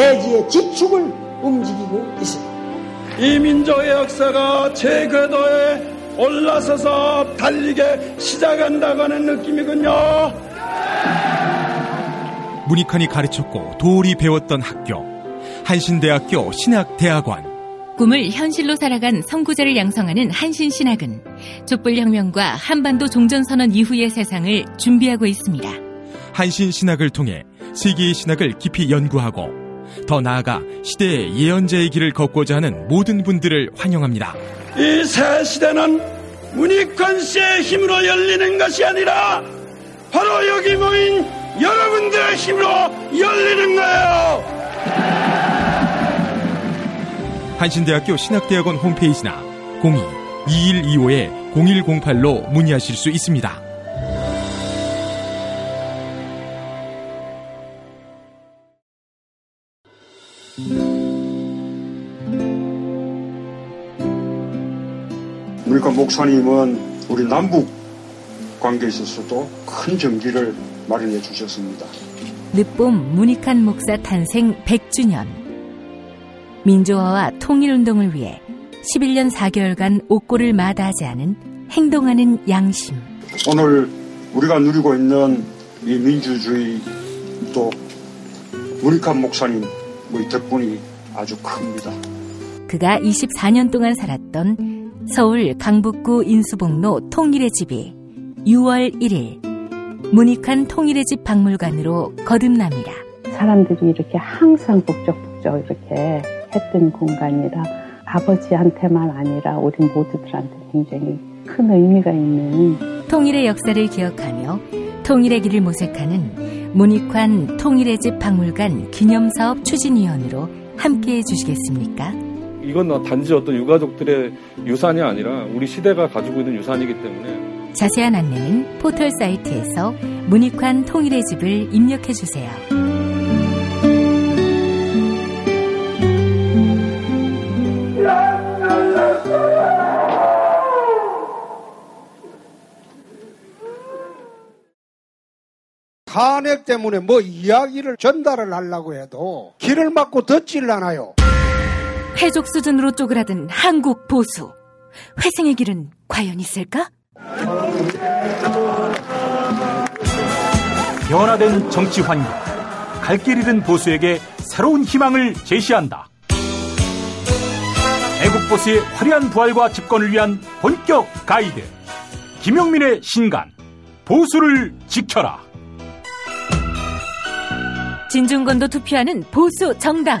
대지의 지축을 움직이고 있습니다. 이 민족의 역사가 제 궤도에 올라서서 달리게 시작한다고 하는 느낌이군요. 문익환이 가르쳤고 도울이 배웠던 학교 한신대학교 신학대학원 꿈을 현실로 살아간 선구자를 양성하는 한신신학은 촛불혁명과 한반도 종전선언 이후의 세상을 준비하고 있습니다. 한신신학을 통해 세계의 신학을 깊이 연구하고 더 나아가 시대의 예언자의 길을 걷고자 하는 모든 분들을 환영합니다. 이 새 시대는 문익환 씨의 힘으로 열리는 것이 아니라 바로 여기 모인 여러분들의 힘으로 열리는 거예요. 한신대학교 신학대학원 홈페이지나 02-2125-0108로 문의하실 수 있습니다. 우리가 목사님은 우리 남북 관계에 있어서도 큰 정기를 마련해 주셨습니다. 늦봄 문익한 목사 탄생 100주년. 민주화와 통일운동을 위해 11년 4개월간 옥고를 마다하지 않은 행동하는 양심. 오늘 우리가 누리고 있는 이 민주주의 또 문익한 목사님 우리 덕분이 아주 큽니다. 그가 24년 동안 살았던 서울 강북구 인수봉로 통일의 집이 6월 1일 문익한 통일의 집 박물관으로 거듭납니다. 사람들이 이렇게 항상 북적북적 이렇게 했던 공간이라 아버지한테만 아니라 우리 모두들한테 굉장히 큰 의미가 있는 통일의 역사를 기억하며 통일의 길을 모색하는 문익환 통일의 집 박물관 기념사업 추진위원으로 함께해 주시겠습니까? 이건 단지 어떤 유가족들의 유산이 아니라 우리 시대가 가지고 있는 유산이기 때문에 자세한 안내는 포털 사이트에서 문익환 통일의 집을 입력해 주세요. 탄핵 때문에 뭐 이야기를 전달을 하려고 해도 길을 막고 듣질 않아요. 해족 수준으로 쪼그라든 한국 보수. 회생의 길은 과연 있을까? 변화된 정치 환경, 갈 길 잃은 보수에게 새로운 희망을 제시한다. 애국 보수의 화려한 부활과 집권을 위한 본격 가이드. 김용민의 신간, 보수를 지켜라. 진중권도 투표하는 보수 정당.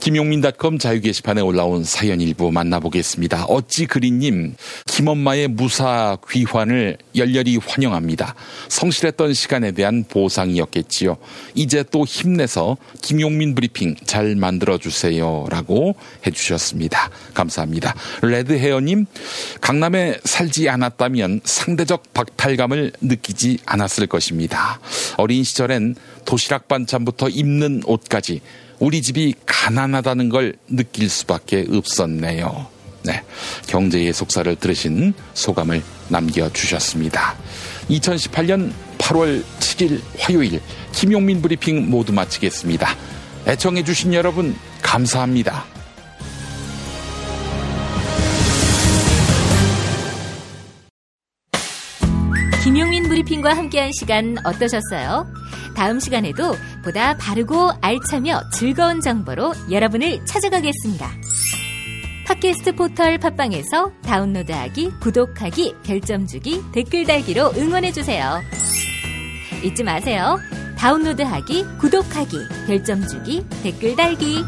김용민닷컴 자유 게시판에 올라온 사연 일부 만나보겠습니다. 어찌 그리님, 김엄마의 무사 귀환을 열렬히 환영합니다. 성실했던 시간에 대한 보상이었겠지요. 이제 또 힘내서 김용민 브리핑 잘 만들어주세요. 라고 해주셨습니다. 감사합니다. 레드헤어님, 강남에 살지 않았다면 상대적 박탈감을 느끼지 않았을 것입니다. 어린 시절엔 도시락 반찬부터 입는 옷까지 우리 집이 가난하다는 걸 느낄 수밖에 없었네요. 네. 경제의 속사를 들으신 소감을 남겨주셨습니다. 2018년 8월 7일 화요일 김용민 브리핑 모두 마치겠습니다. 애청해주신 여러분, 감사합니다. 김용민 브리핑과 함께한 시간 어떠셨어요? 다음 시간에도 보다 바르고 알차며 즐거운 정보로 여러분을 찾아가겠습니다. 팟캐스트 포털 팟빵에서 다운로드하기, 구독하기, 별점 주기, 댓글 달기로 응원해주세요. 잊지 마세요. 다운로드하기, 구독하기, 별점 주기, 댓글 달기.